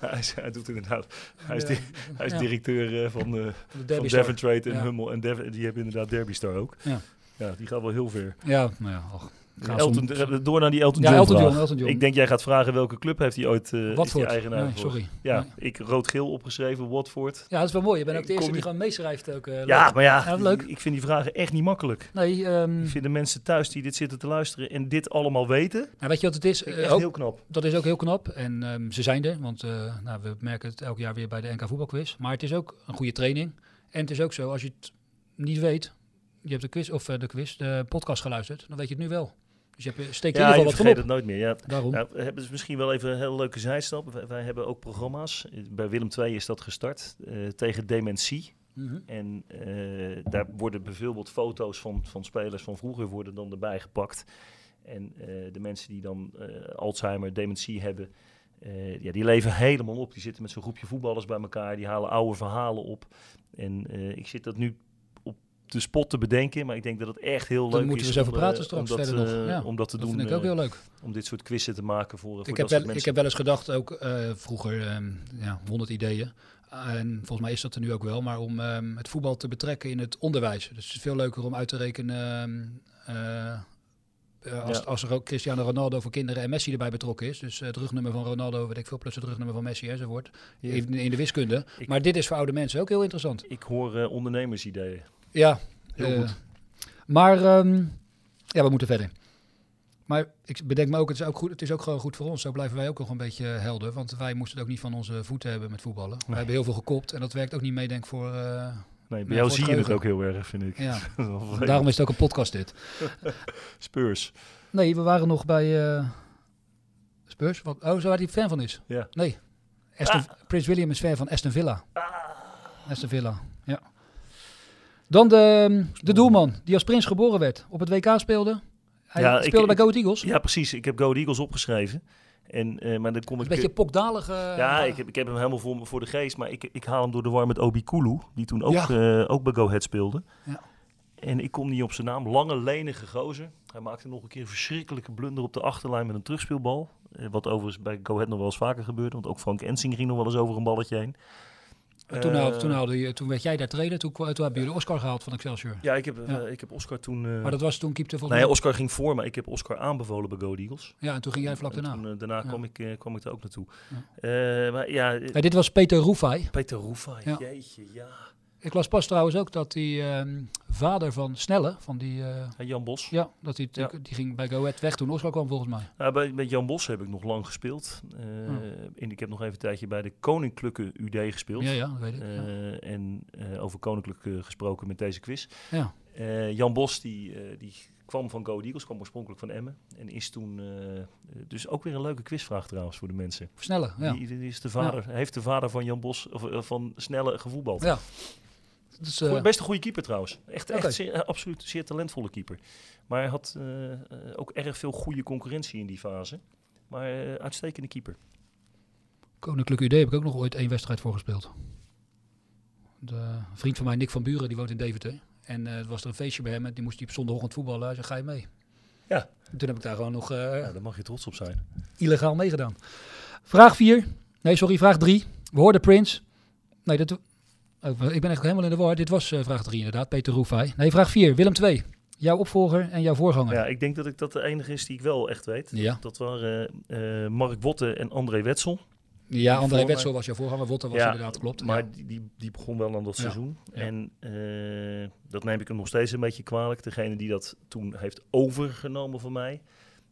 Hij, is- hij doet inderdaad. Hij is, ja, di- hij is ja, directeur eh, van, eh de van. Devon Trade en Ja. Hummel. En Devon, die hebben inderdaad Derby Star ook. Ja. Ja, die gaat wel heel ver. Ja, nou ja, och, gaan Elton, eh, door naar die Elton Ja, John Elton vraag. John, Elton John. Ik denk jij gaat vragen welke club heeft hij ooit uh, Watford. eigenaar Nee, voor. sorry. Ja, Nee. ik rood-geel opgeschreven, Watford. Ja, dat is wel mooi. Je bent ook de eerste die gewoon meeschrijft. Ook, eh, Ja, maar ja, Ja, leuk. Ik, vind die vragen echt niet makkelijk. Nee, ehm, Ik vind de mensen thuis die dit zitten te luisteren en dit allemaal weten, nou, weet je wat het is? echt ook- heel knap. Dat is ook heel knap. En ehm, ze zijn er, want nou, we merken het elk jaar weer bij de NK voetbalquiz. Maar het is ook een goede training. En het is ook zo, als je het niet weet, je hebt de quiz of de quiz, de podcast geluisterd, dan weet je het nu wel. Dus je hebt, steek je in Ja, ieder geval wat vergeet het nooit meer. Ja. Daarom. Nou, we hebben dus misschien wel even een hele leuke zijstap. Wij, wij hebben ook programma's. Bij Willem II is dat gestart eh, tegen dementie. Mhm. En eh, daar worden bijvoorbeeld foto's van, van spelers van vroeger worden dan erbij gepakt. En eh, de mensen die dan eh, Alzheimer, dementie hebben, eh, ja, die leven helemaal op. Die zitten met zo'n groepje voetballers bij elkaar, die halen oude verhalen op. En eh, ik zit dat nu de spot te bedenken, maar ik denk dat het echt heel leuk moeten we is eens over om, eh, praten straks om dat, verder nog. eh, Ja, om dat te Dat doen. vind ik ook eh, heel leuk. om dit soort quizzen te maken voor, voor Ik dat heb, soort wel, mensen. ik heb wel eens gedacht, ook vroeger, ehm, ja, 100 ideeën. En volgens mij is dat er nu ook wel, maar om ehm, het voetbal te betrekken in het onderwijs. Dus het is veel leuker om uit te rekenen ehm, eh, eh, als, Ja. als er ook Cristiano Ronaldo voor kinderen en Messi erbij betrokken is. Dus het rugnummer van Ronaldo, weet ik veel, plus het rugnummer van Messi enzovoort. Ja. In, in de wiskunde. Ik- maar dit is voor oude mensen ook heel interessant. Ik hoor ondernemersideeën. Ja, Heel eh, goed. Maar ehm, ja, we moeten verder. Maar ik bedenk me ook, het is ook, goed, het is ook gewoon goed voor ons. Zo blijven wij ook nog een beetje helder. Want wij moesten het ook niet van onze voeten hebben met voetballen. We hebben heel veel gekopt en dat werkt ook niet mee, denk ik, voor... eh, Nee, bij jou zie je het ook heel erg, vind ik. ja. Daarom is het ook een podcast dit. Spurs. Nee, we waren nog bij eh, Spurs. Wat, oh, zo waar hij fan van is? Ja. Nee. Aston, Prins William is fan van Aston Villa. Aston Villa, ja. Dan de, de doelman, die als prins geboren werd. Op het WK speelde. Hij Ja, ik- speelde bij Go Ahead Eagles. Ja, precies. Ik heb Go Ahead Eagles opgeschreven. En, eh, maar dan kom ik... Een beetje pokdalige... ja, ik heb, ik heb hem helemaal voor, voor de geest. Maar ik, ik haal hem door de war met Obi Kulu. Die toen ook, Ja. eh, ook bij Go Ahead speelde. Ja. En ik kom niet op zijn naam. Lange, lenige gozer. Hij maakte nog een keer een verschrikkelijke blunder op de achterlijn met een terugspeelbal. Eh, wat overigens bij Go Ahead nog wel eens vaker gebeurde. Want ook Frank Ensing ging nog wel eens over een balletje heen. En toen, Eh, haalde- toen, haalde je, toen werd jij daar trainer. Toen, toen hebben jullie Oscar gehaald van Excelsior. Ja, ik heb, Ja. eh, ik heb Oscar toen... eh, Maar dat was toen keepte volgens ja, mij. Oscar ging voor, maar ik heb Oscar aanbevolen bij Go Eagles. Ja, en toen ging jij vlak En daarna. toen, daarna Ja. kwam, ik, kwam ik er ook naartoe. Ja. Maar ja, dit was Peter Roefai. Peter Roefa, Ja. jeetje, ja. Ik las pas trouwens ook dat die ehm, vader van Snelle, van die... En Jan Bos. ja, dat die, Ja. die ging bij Go Ahead weg toen Oscar kwam volgens mij. Nou, bij, met Jan Bos heb ik nog lang gespeeld. Eh, Oh. en ik heb nog even een tijdje bij de Koninklijke UD gespeeld. Ja, ja, dat weet ik. ja. Eh, En over Koninklijk gesproken met deze quiz. Ja. Jan Bos die, die kwam van Go Eagles, kwam oorspronkelijk van Emmen. En is toen, dus ook weer een leuke quizvraag trouwens voor de mensen. Snelle, ja. Die, die is de vader, heeft de vader van Jan Bos, of van Snelle gevoetbald. Ja. Dus, Goeie- best een goede keeper trouwens. Echt, echt zeer, absoluut zeer talentvolle keeper. Maar hij had eh, ook erg veel goede concurrentie in die fase. Maar eh, uitstekende keeper. Koninklijke UD heb ik ook nog ooit één wedstrijd voor gespeeld. De, een vriend van mij, Nick van Buren, die woont in Deventer. En eh, er was er een feestje bij hem en die moest hij op zondagochtend voetballen. Hij zei, ga je mee? Ja. En toen heb ik daar gewoon nog eh, Ja, daar mag je trots op zijn. illegaal meegedaan. Vraag 4. Nee, sorry, vraag 3. We hoorden Prince. Nee, dat, ik ben echt helemaal in de war. Dit was eh, vraag 3 inderdaad, Peter Roefai. Nee, vraag 4. Willem 2. Jouw opvolger en jouw voorganger. Ja, ik denk dat ik dat de enige is die ik wel echt weet. Ja, Dat waren eh, Mark Botte en André Wetsel. ja André Wetsel was jouw voorganger. Wotter was Ja, inderdaad, klopt. Maar ja. die, die, die begon wel aan dat seizoen. En dat neem ik hem nog steeds een beetje kwalijk. Degene die dat toen heeft overgenomen van mij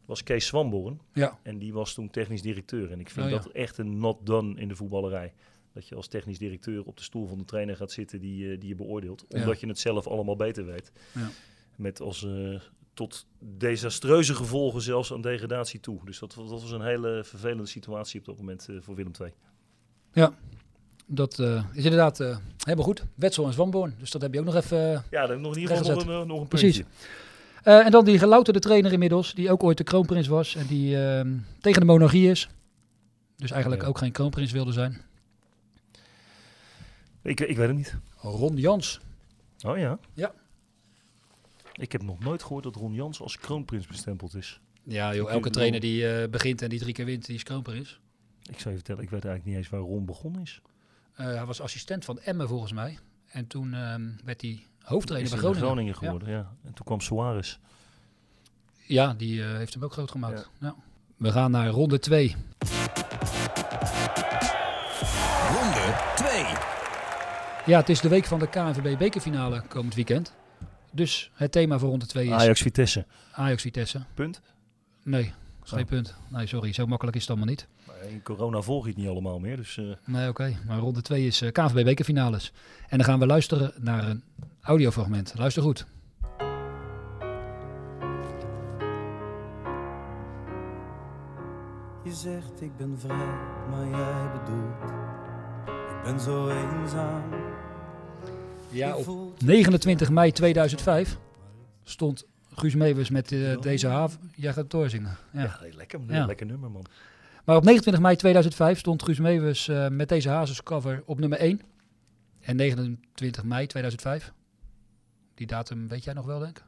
was Kees Swamborn. Ja. En die was toen technisch directeur. En ik vind Oh, dat echt een not done in de voetballerij. Dat je als technisch directeur op de stoel van de trainer gaat zitten die, eh, die je beoordeelt. Ja. Omdat je het zelf allemaal beter weet. Ja. Met als eh, tot desastreuze gevolgen zelfs aan degradatie toe. Dus dat, was- dat was een hele vervelende situatie op dat moment eh, voor Willem II. Dat eh, is inderdaad eh, helemaal goed. Wetsel en Zwanborn. Dus dat heb je ook nog even... Ja, dan heb ik nog in ieder geval nog een, nog een Precies. puntje. Eh, en dan die gelouterde trainer inmiddels, die ook ooit de kroonprins was en die ehm, tegen de monarchie is. Dus eigenlijk Ja. ook geen kroonprins wilde zijn. Ik, ik weet het niet. Ron Jans. Oh ja? Ja. Ik heb nog nooit gehoord dat Ron Jans als kroonprins bestempeld is. Ja joh, elke trainer die eh, begint en die drie keer wint, die is kroonprins. Ik zou je vertellen, ik weet eigenlijk niet eens waar Ron begonnen is. Eh, hij was assistent van Emmen volgens mij. En toen ehm, werd hij hoofdtrainer bij Groningen. Groningen geworden, ja. En toen kwam Suarez. Ja, die eh, heeft hem ook groot gemaakt. Ja. We gaan naar ronde 2. Ronde 2. Ja, het is de week van de KNVB bekerfinale komend weekend. Dus het thema voor ronde 2 is Ajax Vitesse. Ajax Vitesse. Punt. Nee, geen Oh. punt. Nee, sorry, zo makkelijk is het allemaal niet. Maar In corona volg je het niet allemaal meer. Dus eh, Nee, oké. Maar ronde 2 is eh KNVB bekerfinales. En dan gaan we luisteren naar een audiofragment. Luister goed. Je zegt ik ben vrij, maar jij bedoelt Ik ben zo eenzaam Ja, op voelt 29 mei 2005 stond Guus Meeuwis met eh, deze haven. Jij gaat het doorzingen. Ja. ja, lekker, Ja. lekker nummer man. Maar op 29 mei 2005 stond Guus Meeuwis eh, met deze hazescover op nummer 1. En 29 mei 2005. Die datum weet jij nog wel, denk ik?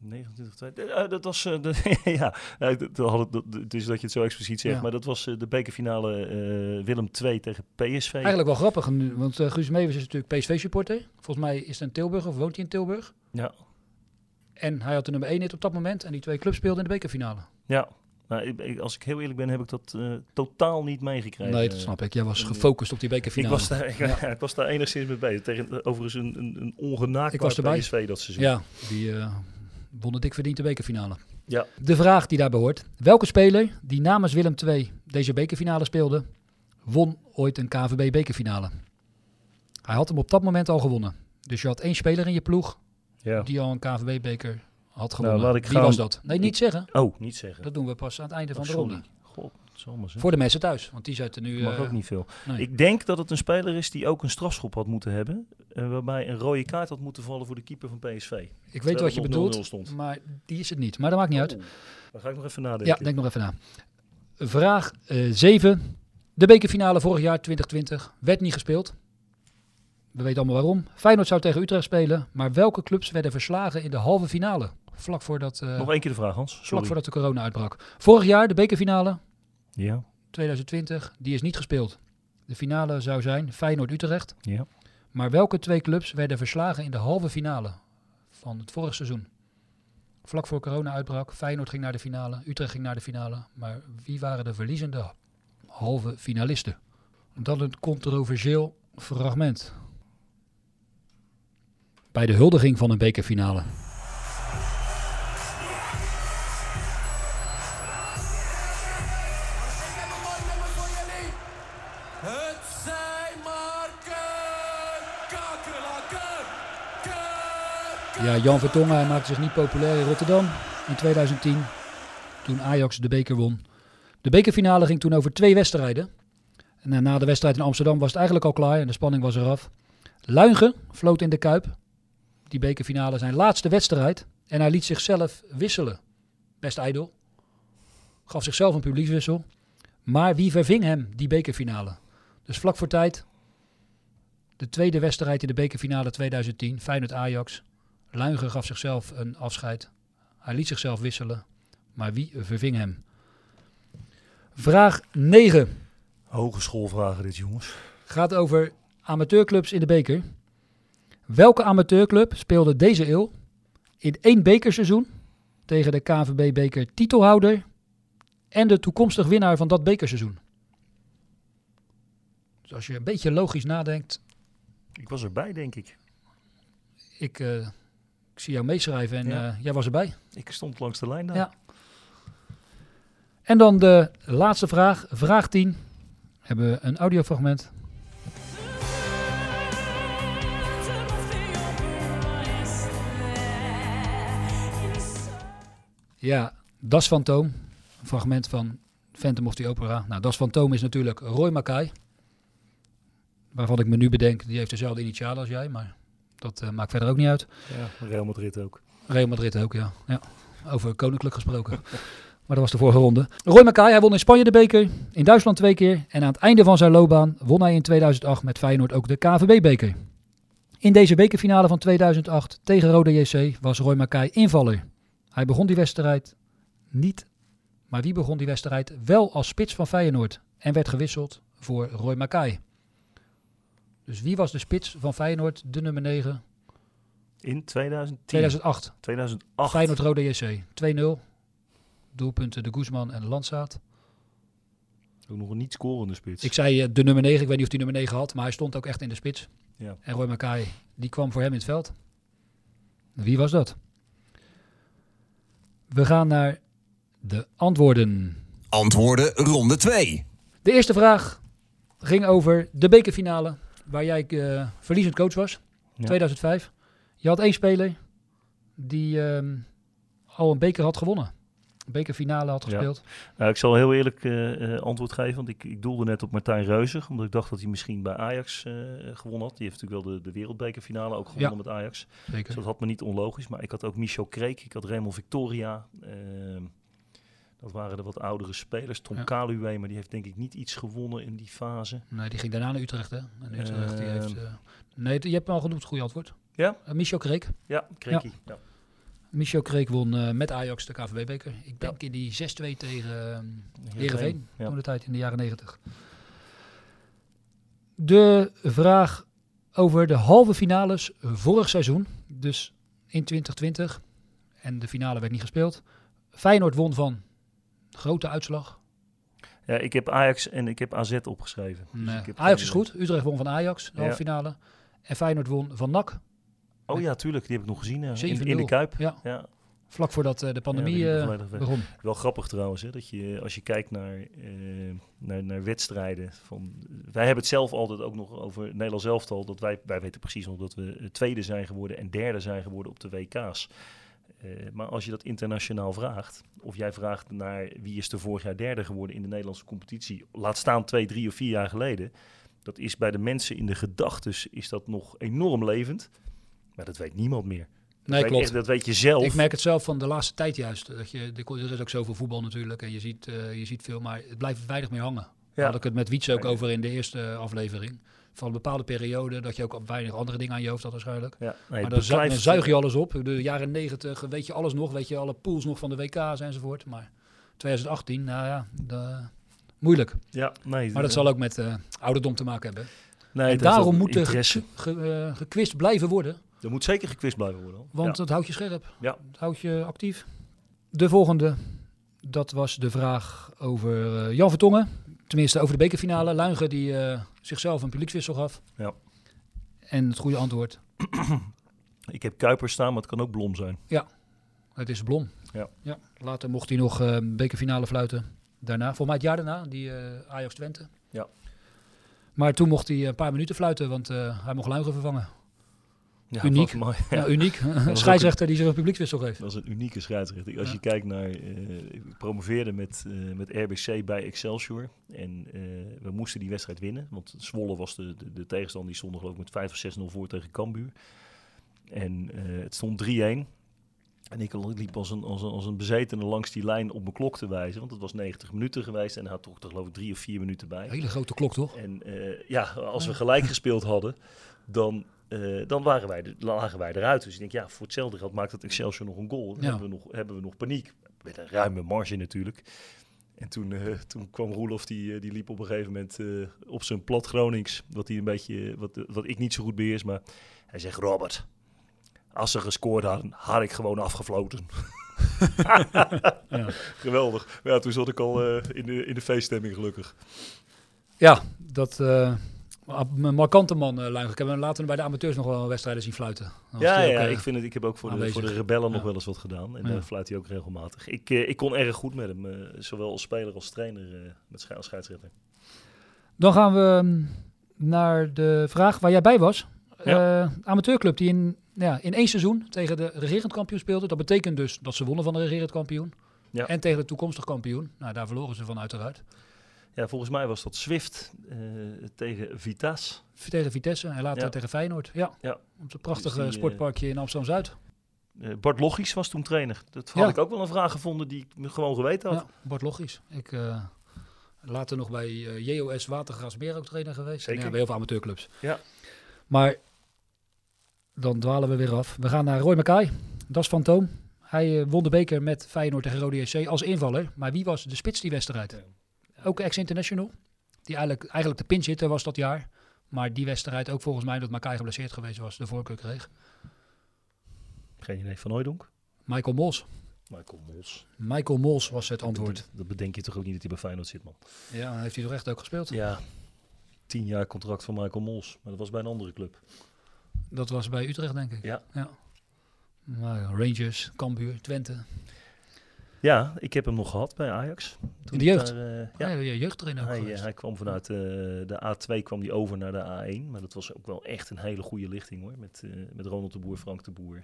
29 2. Eh, dat was eh, de, ja, eh, had het, is dat je het zo expliciet zegt, Ja. maar dat was eh, de bekerfinale eh, Willem 2 tegen PSV. Eigenlijk wel grappig, want eh, Guus Meeuwis is natuurlijk PSV-supporter. Volgens mij is hij in Tilburg of woont hij in Tilburg. Ja, En hij had de nummer 1 hit op dat moment. En die twee clubs speelden in de bekerfinale. ja. Nou, ik- ik- als ik heel eerlijk ben, heb ik dat eh, totaal niet meegekregen. Nee, dat Eh, snap ik. Jij was eh, gefocust op die Ik bekerfinale. was, daar, ik, Ja. ik was daar enigszins mee bezig. Tegen, eh, overigens een, een, een ongenaakbaar Ik. PSV dat seizoen. Ja, die eh won dik verdiend de bekerfinale. Ja. De vraag die daarbij hoort. Welke speler die namens Willem II deze bekerfinale speelde, won ooit een KVB bekerfinale? Hij had hem op dat moment al gewonnen. Dus je had één speler in je ploeg Ja. die al een KVB-beker had gewonnen. laat ik Wie gaan. was dat? Nee, niet zeggen. Oh, niet zeggen. Dat doen we pas aan het einde van de sorry. ronde. Voor de mensen thuis, want die zitten nu... mag eh, ook niet veel. nee. Ik denk dat het een speler is die ook een strafschop had moeten hebben. eh, waarbij een rode kaart had moeten vallen voor de keeper van PSV. Ik weet wat je het nog 0-0 bedoelt, maar die is het niet. Maar dat maakt niet uit. Oeh, Dan ga ik nog even nadenken. Ja, denk nog even na. Vraag 7. De bekerfinale vorig jaar 2020 werd niet gespeeld. We weten allemaal waarom. Feyenoord zou tegen Utrecht spelen, maar welke clubs werden verslagen in de halve finale? Vlak voordat, eh, Nog één keer de vraag, Hans. vlak voordat de corona uitbrak. Vorig jaar de bekerfinale Ja, 2020, die is niet gespeeld. De finale zou zijn Feyenoord-Utrecht. ja. Maar welke twee clubs werden verslagen in de halve finale van het vorige seizoen? Vlak voor corona uitbrak, Feyenoord ging naar de finale, Utrecht ging naar de finale. Maar wie waren de verliezende halve finalisten? Dan een controversieel fragment. Bij de huldiging van een bekerfinale. Ja, Jan Vertongen maakte zich niet populair in Rotterdam in 2010. Toen Ajax de beker won. De bekerfinale ging toen over twee wedstrijden. En eh, na de wedstrijd in Amsterdam was het eigenlijk al klaar en de spanning was eraf. Luigen floot in de Kuip. Die bekerfinale zijn laatste wedstrijd. En hij liet zichzelf wisselen. Best ijdel. Gaf zichzelf een publiekswissel. Maar wie verving hem die bekerfinale? Dus vlak voor tijd. De tweede wedstrijd in de bekerfinale 2010. Feyenoord-Ajax. Luigen gaf zichzelf een afscheid. Hij liet zichzelf wisselen. Maar wie verving hem? Vraag 9 Hogeschoolvragen dit, jongens. gaat over amateurclubs in de beker. Welke amateurclub speelde deze eeuw in één bekerseizoen tegen de KNVB-beker titelhouder en de toekomstig winnaar van dat bekerseizoen? Dus als je een beetje logisch nadenkt, Ik was erbij, denk ik. ik, eh, ik zie jou meeschrijven en Ja. eh, jij was erbij. Ik stond langs de lijn daar. Ja. En dan de laatste vraag, vraag 10. hebben we een audiofragment. Ja, Das Fantoom. Een fragment van Phantom of the Opera. Nou, Das Fantoom is natuurlijk Roy Mackay. Waarvan ik me nu bedenk, die heeft dezelfde initialen als jij. Maar dat eh, maakt verder ook niet uit. Ja, Real Madrid ook. Real Madrid ook, ja. ja. Over koninklijk gesproken. maar dat was de vorige ronde. Roy Mackay, hij won in Spanje de beker, in Duitsland twee keer. En aan het einde van zijn loopbaan won hij in 2008 met Feyenoord ook de KVB-beker. In deze bekerfinale van 2008 tegen Rode JC was Roy Mackay invaller. Hij begon die wedstrijd niet, maar wie begon die wedstrijd wel als spits van Feyenoord en werd gewisseld voor Roy Mackay. Dus wie was de spits van Feyenoord, de nummer 9, In 2010. 2008? 2008. Feyenoord Rode JC 2-0. Doelpunten de Guzman en de Landsaat. Ook nog een niet scorende spits. Ik zei eh, de nummer 9, ik weet niet of hij nummer 9 had, maar hij stond ook echt in de spits. Ja. En Roy Mackay, die kwam voor hem in het veld. Wie was dat? We gaan naar de antwoorden. Antwoorden ronde 2. De eerste vraag ging over de bekerfinale, waar jij eh, verliezend coach was, Ja. 2005. Je had één speler die ehm, al een beker had gewonnen. Een bekerfinale had Ja. gespeeld. Nou, ik zal heel eerlijk eh, eh, antwoord geven, want ik, ik doelde net op Martijn Reuzer, omdat ik dacht dat hij misschien bij Ajax gewonnen had. Die heeft natuurlijk wel de, de wereldbekerfinale ook gewonnen Ja. met Ajax. Zeker. Dus dat had me niet onlogisch, maar ik had ook Michel Kreek, ik had Raymond Victoria. Dat waren de wat oudere spelers. Tom Ja. Kaluwe, maar die heeft denk ik niet iets gewonnen in die fase. Nee, die ging daarna naar Utrecht, hè? En Utrecht, die Ehm. heeft... eh, nee, je hebt al genoemd, goede antwoord. Ja? Eh, Michel Kreek. Ja, Kreekie. Ja. Michel Kreek won eh, met Ajax de KVB-beker. Ik denk in die 6-2 tegen ehm, Heerenveen, Ja. toen de tijd in de jaren 90. De vraag over de halve finales vorig seizoen, dus in 2020. En de finale werd niet gespeeld. Feyenoord won van grote uitslag. Ja, ik heb Ajax en ik heb AZ opgeschreven. Dus Nee, ik heb Ajax is goed. Utrecht won van Ajax, de Ja. halve finale. En Feyenoord won van NAC. Oh ja, tuurlijk, die heb ik nog gezien. ja. In, 7-0. in de Kuip. Ja, Ja, vlak voordat eh, de pandemie eh, begon. Wel grappig trouwens, hè, dat je als je kijkt naar, eh, naar, naar wedstrijden. Van, wij hebben het zelf altijd ook nog over Nederlands elftal. Dat wij, wij weten precies nog dat we eh, tweede zijn geworden en derde zijn geworden op de WK's. Eh, maar als je dat internationaal vraagt, of jij vraagt naar wie is er vorig jaar derde geworden in de Nederlandse competitie, laat staan twee, drie of vier jaar geleden. Dat is bij de mensen in de gedachtes is dat nog enorm levend. Maar dat weet niemand meer. Dat Nee, klopt. echt- dat weet je zelf. Ik merk het zelf van de laatste tijd juist. Dat je, er is ook zoveel voetbal natuurlijk en je ziet, eh, je ziet veel, maar het blijft weinig meer hangen. Daar had ik het met Wiets ook over in de eerste aflevering. Van een bepaalde periode dat je ook weinig andere dingen aan je hoofd had waarschijnlijk. Ja, nee, maar dan, zu- dan beklijft- zuig je alles op. De jaren negentig weet je alles nog, weet je alle pools nog van de WK's enzovoort. Maar 2018, nou ja, moeilijk. Ja, nee. Maar dat zal ook met eh, ouderdom te maken hebben. nee, en daarom moet er ge, ge- eh, gekwist blijven worden. Er moet zeker gekwist blijven worden. Want ja. dat houdt je scherp. Ja. Dat houdt je actief. De volgende, dat was de vraag over eh, Jan Vertongen. Tenminste, over de bekerfinale. Luigen die eh, zichzelf een publiekswissel gaf. Ja. En het goede antwoord, Ik heb Kuiper staan, maar het kan ook Blom zijn. het is Blom. Ja. Later mocht hij nog een bekerfinale fluiten. Daarna, volgens mij het jaar daarna, die eh, Ajax Twente. Ja. Maar toen mocht hij een paar minuten fluiten, want hij mocht Luigen vervangen. Ja, Uniek. mooi. Ja, uniek. Een scheidsrechter die zich een publiekswissel geeft. Dat is een unieke scheidsrechter. Als Ja. je kijkt naar... eh, ik promoveerde met, eh, met RBC bij Excelsior. En eh, we moesten die wedstrijd winnen. Want Zwolle was de, de, de tegenstander. Die stond geloof ik met 5 of 6-0 voor tegen Cambuur. En het stond 3-1. En ik liep als een, als, een, als een bezetene langs die lijn op mijn klok te wijzen. Want het was 90 minuten geweest. En hij had toch geloof ik drie of vier minuten bij. Hele grote klok, toch? En ja, als we gelijk gespeeld hadden, dan, eh, dan waren wij, de- lagen wij eruit. Dus ik denk, ja, voor hetzelfde geld maakt het Excelsior nog een goal. Dan Ja. hebben, we nog, hebben we nog paniek. Met een ruime marge natuurlijk. En toen, eh, toen kwam Roelof, die, eh, die liep op een gegeven moment op zijn plat Gronings. Wat, hij een beetje, wat, wat ik niet zo goed beheers. Maar hij zegt, Robert, als ze gescoord hadden, had ik gewoon afgefloten. Ja. Geweldig. Maar ja, toen zat ik al in, de, in de feeststemming gelukkig. Ja, dat een markante man, eh Luigen. Ik heb hem later bij de amateurs nog wel wedstrijden zien fluiten. Dan Ja, hij ook, ja eh, ik, vind het, ik heb ook voor de, voor de rebellen nog wel eens wat gedaan. En Ja. daar fluit hij ook regelmatig. Ik, eh, ik kon erg goed met hem, eh, zowel als speler als trainer, eh, met sche- als scheidsrechter. Dan gaan we mm, naar de vraag waar jij bij was. Ja. Eh, amateurclub die in, ja, in één seizoen tegen de regerend kampioen speelde. Dat betekent dus dat ze wonnen van de regerend kampioen. Ja. En tegen de toekomstig kampioen. Nou, daar verloren ze van uiteraard. Ja, volgens mij was dat Swift eh, tegen Vitas. Tegen Vitesse en later Ja. tegen Feyenoord. Ja, Ja. op het prachtige Dus die, eh, sportparkje in Amsterdam-Zuid. Eh, Bart Logisch was toen trainer. Dat had Ja. ik ook wel een vraag gevonden die ik me gewoon geweten had. Ja, Bart logisch. Ik eh, later nog bij eh, JOS Watergraafsmeer ook trainer geweest. Zeker. Ja, bij heel veel amateurclubs. Ja. Maar dan dwalen we weer af. We gaan naar Roy Mackay. Dat is fantoom. Hij won de beker met Feyenoord tegen Rode JC als invaller. Maar wie was de spits die wedstrijd? Ook ex-international. Die eigenlijk, eigenlijk de pinch hitter was dat jaar. Maar die wedstrijd ook volgens mij, dat Mackay geblesseerd geweest was, de voorkeur kreeg. Geen idee van Hooydonk. Michael Mols. Michael Mols. Michael Mols was het antwoord. Dat bedenk je toch ook niet dat hij bij Feyenoord zit, man. Ja, heeft hij toch echt ook gespeeld? Ja, tien jaar contract van Michael Mols. Maar dat was bij een andere club. Dat was bij Utrecht, denk ik. Ja. Maar Rangers, Cambuur, Twente. Ja, ik heb hem nog gehad bij Ajax. Toen In de jeugd? daar, eh, Ja, ja, ja jeugdtrainer ook Hij, eh, hij kwam vanuit eh, de A2 kwam die over naar de A1. Maar dat was ook wel echt een hele goede lichting hoor. Met, met Ronald de Boer, Frank de Boer.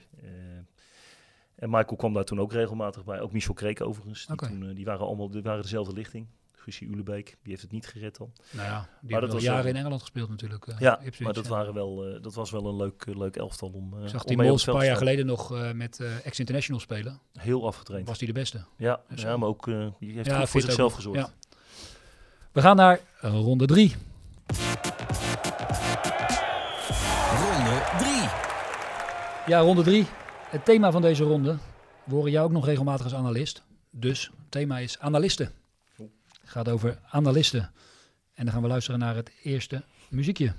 en Michael kwam daar toen ook regelmatig bij. Ook Michel Kreek overigens. Die, toen, die waren allemaal die waren dezelfde lichting. Guusje Ulebeek, die heeft het niet gered dan. nou ja, die dat hebben al was jaren wel- in Engeland gespeeld natuurlijk. eh, Ja, Ipswich, maar dat, ja. waren wel, eh, dat was wel een leuk, eh, leuk elftal om, eh Ik zag om die Mols een paar jaar geleden nog eh, met eh, ex-international spelen. Heel afgetraind. Was die de beste. Ja, zo. ja, maar ook eh, die heeft Ja, goed voor zichzelf ook. gezorgd. Ja. We gaan naar eh, ronde drie. Ronde 3. Ja, ronde drie. Het thema van deze ronde. We horen jou ook nog regelmatig als analist. Dus het thema is analisten. Het gaat over analisten. En dan gaan we luisteren naar het eerste muziekje.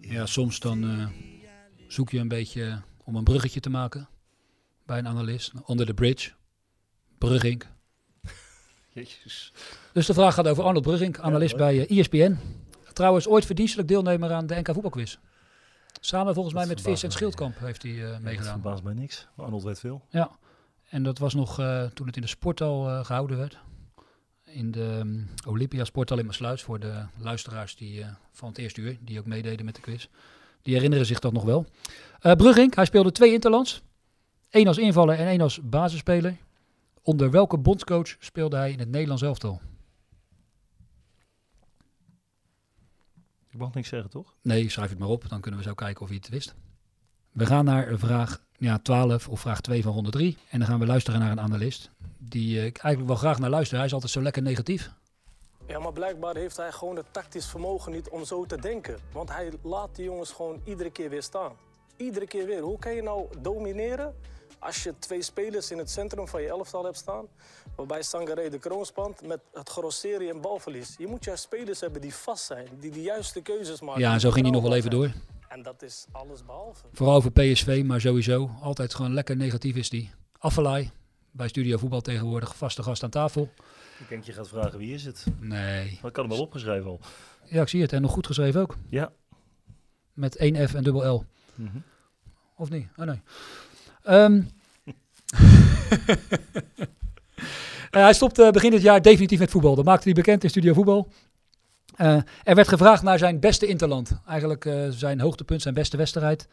Ja, soms dan eh, zoek je een beetje om een bruggetje te maken bij een analist. Onder de bridge. Brugging. Jezus. Dus de vraag gaat over Arnold Brugging, analist bij eh, ESPN. Trouwens, ooit verdienstelijk deelnemer aan de NK voetbalquiz. Samen volgens mij Dat met Vis en. Schildkamp heeft hij eh, Dat meegedaan. verbaast mij niks. Arnold weet veel. Ja, en dat was nog eh, toen het in de sporthal eh, gehouden werd. In de um, Olympia sporthal in Maassluis. Voor de luisteraars die, van het eerste uur, die ook meededen met de quiz. Die herinneren zich dat nog wel. Brugging, hij speelde twee interlands. Eén als invaller en één als basisspeler. Onder welke bondscoach speelde hij in het Nederlands elftal? Ik mag niks zeggen, toch? Nee, schrijf het maar op, dan kunnen we zo kijken of hij het wist. We gaan naar vraag ja, 12 of vraag 2 van ronde 3. En dan gaan we luisteren naar een analist. Die eh, ik eigenlijk wel graag naar luister. Hij is altijd zo lekker negatief. Ja, maar blijkbaar heeft hij gewoon het tactisch vermogen niet om zo te denken. Want hij laat die jongens gewoon iedere keer weer staan. Iedere keer weer. Hoe kan je nou domineren als je twee spelers in het centrum van je elftal hebt staan? Waarbij Sangaré de kroon spant met het grosserie en balverlies. Je moet juist spelers hebben die vast zijn, die de juiste keuzes maken. Ja, en zo ging hij nog wel even door. En dat is alles behalve. Vooral over PSV, maar sowieso. Altijd gewoon lekker negatief is die. Affelay, bij Studio Voetbal tegenwoordig, vaste gast aan tafel. Ik denk je gaat vragen wie is het. Nee. Maar ik had hem wel opgeschreven al. Ja, ik zie het. En nog goed geschreven ook. Ja. Met één F en dubbel L. Mhm. Of niet? Oh nee. Ehm. Eh, hij stopte begin dit jaar definitief met voetbal. Dat maakte hij bekend in Studio Voetbal. Eh, er werd gevraagd naar zijn beste interland. Eigenlijk eh, zijn hoogtepunt, zijn beste wedstrijd.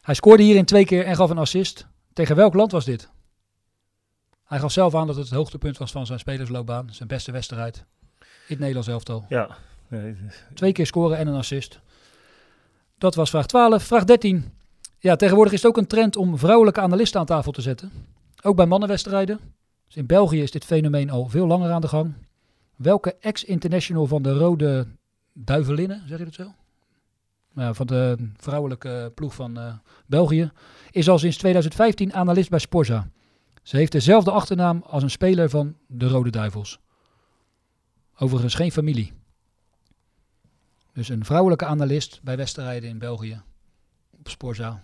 Hij scoorde hierin twee keer en gaf een assist. Tegen welk land was dit? Hij gaf zelf aan dat het het hoogtepunt was van zijn spelersloopbaan. Zijn beste wedstrijd in het Nederlands elftal. Ja. Nee, Twee keer scoren en een assist. Dat was vraag 12. Vraag 13. Ja, tegenwoordig is het ook een trend om vrouwelijke analisten aan tafel te zetten. Ook bij mannenwedstrijden. Dus in België is dit fenomeen al veel langer aan de gang. Welke ex-international van de Rode Duivelinnen, zeg je dat zo? Van de vrouwelijke ploeg van eh, België, is al sinds 2015 analist bij Sporza. Ze heeft dezelfde achternaam als een speler van de Rode Duivels. Overigens geen familie. Dus een vrouwelijke analist bij wedstrijden in België. Op Sporza.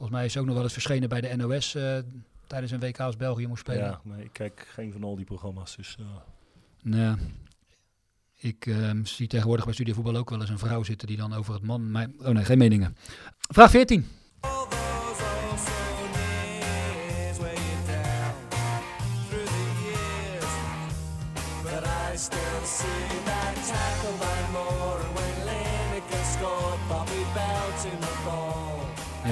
Volgens mij is ook nog wel eens verschenen bij de NOS. eh, tijdens een WK als België moest spelen. Ja, maar ik kijk geen van al die programma's. Dus, eh, Nee. Ik ehm, zie tegenwoordig bij studievoetbal ook wel eens een vrouw zitten die dan over het man... Mijn, oh nee, geen meningen. Vraag 14.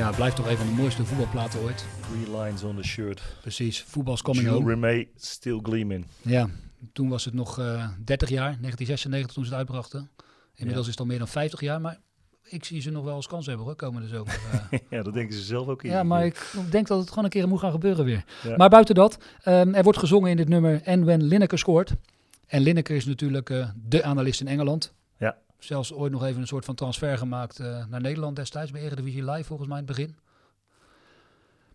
Ja, blijft toch een van de mooiste voetbalplaten ooit. three lines on the shirt. Precies, voetbal's coming Jules home. Still gleaming. Ja, toen was het nog eh 30 jaar, 1996 toen ze het uitbrachten. Inmiddels is het al meer dan 50 jaar, maar ik zie ze nog wel als kans hebben hoor, komende zomer. Eh, ja, dat denken ze zelf ook in. ja, maar ik denk dat het gewoon een keer moet gaan gebeuren weer. Ja. Maar buiten dat, ehm, er wordt gezongen in dit nummer En When Lineker scoort. En Lineker is natuurlijk eh, de analist in Engeland. Zelfs ooit nog even een soort van transfer gemaakt eh, naar Nederland destijds bij Eredivisie Live volgens mij in het begin.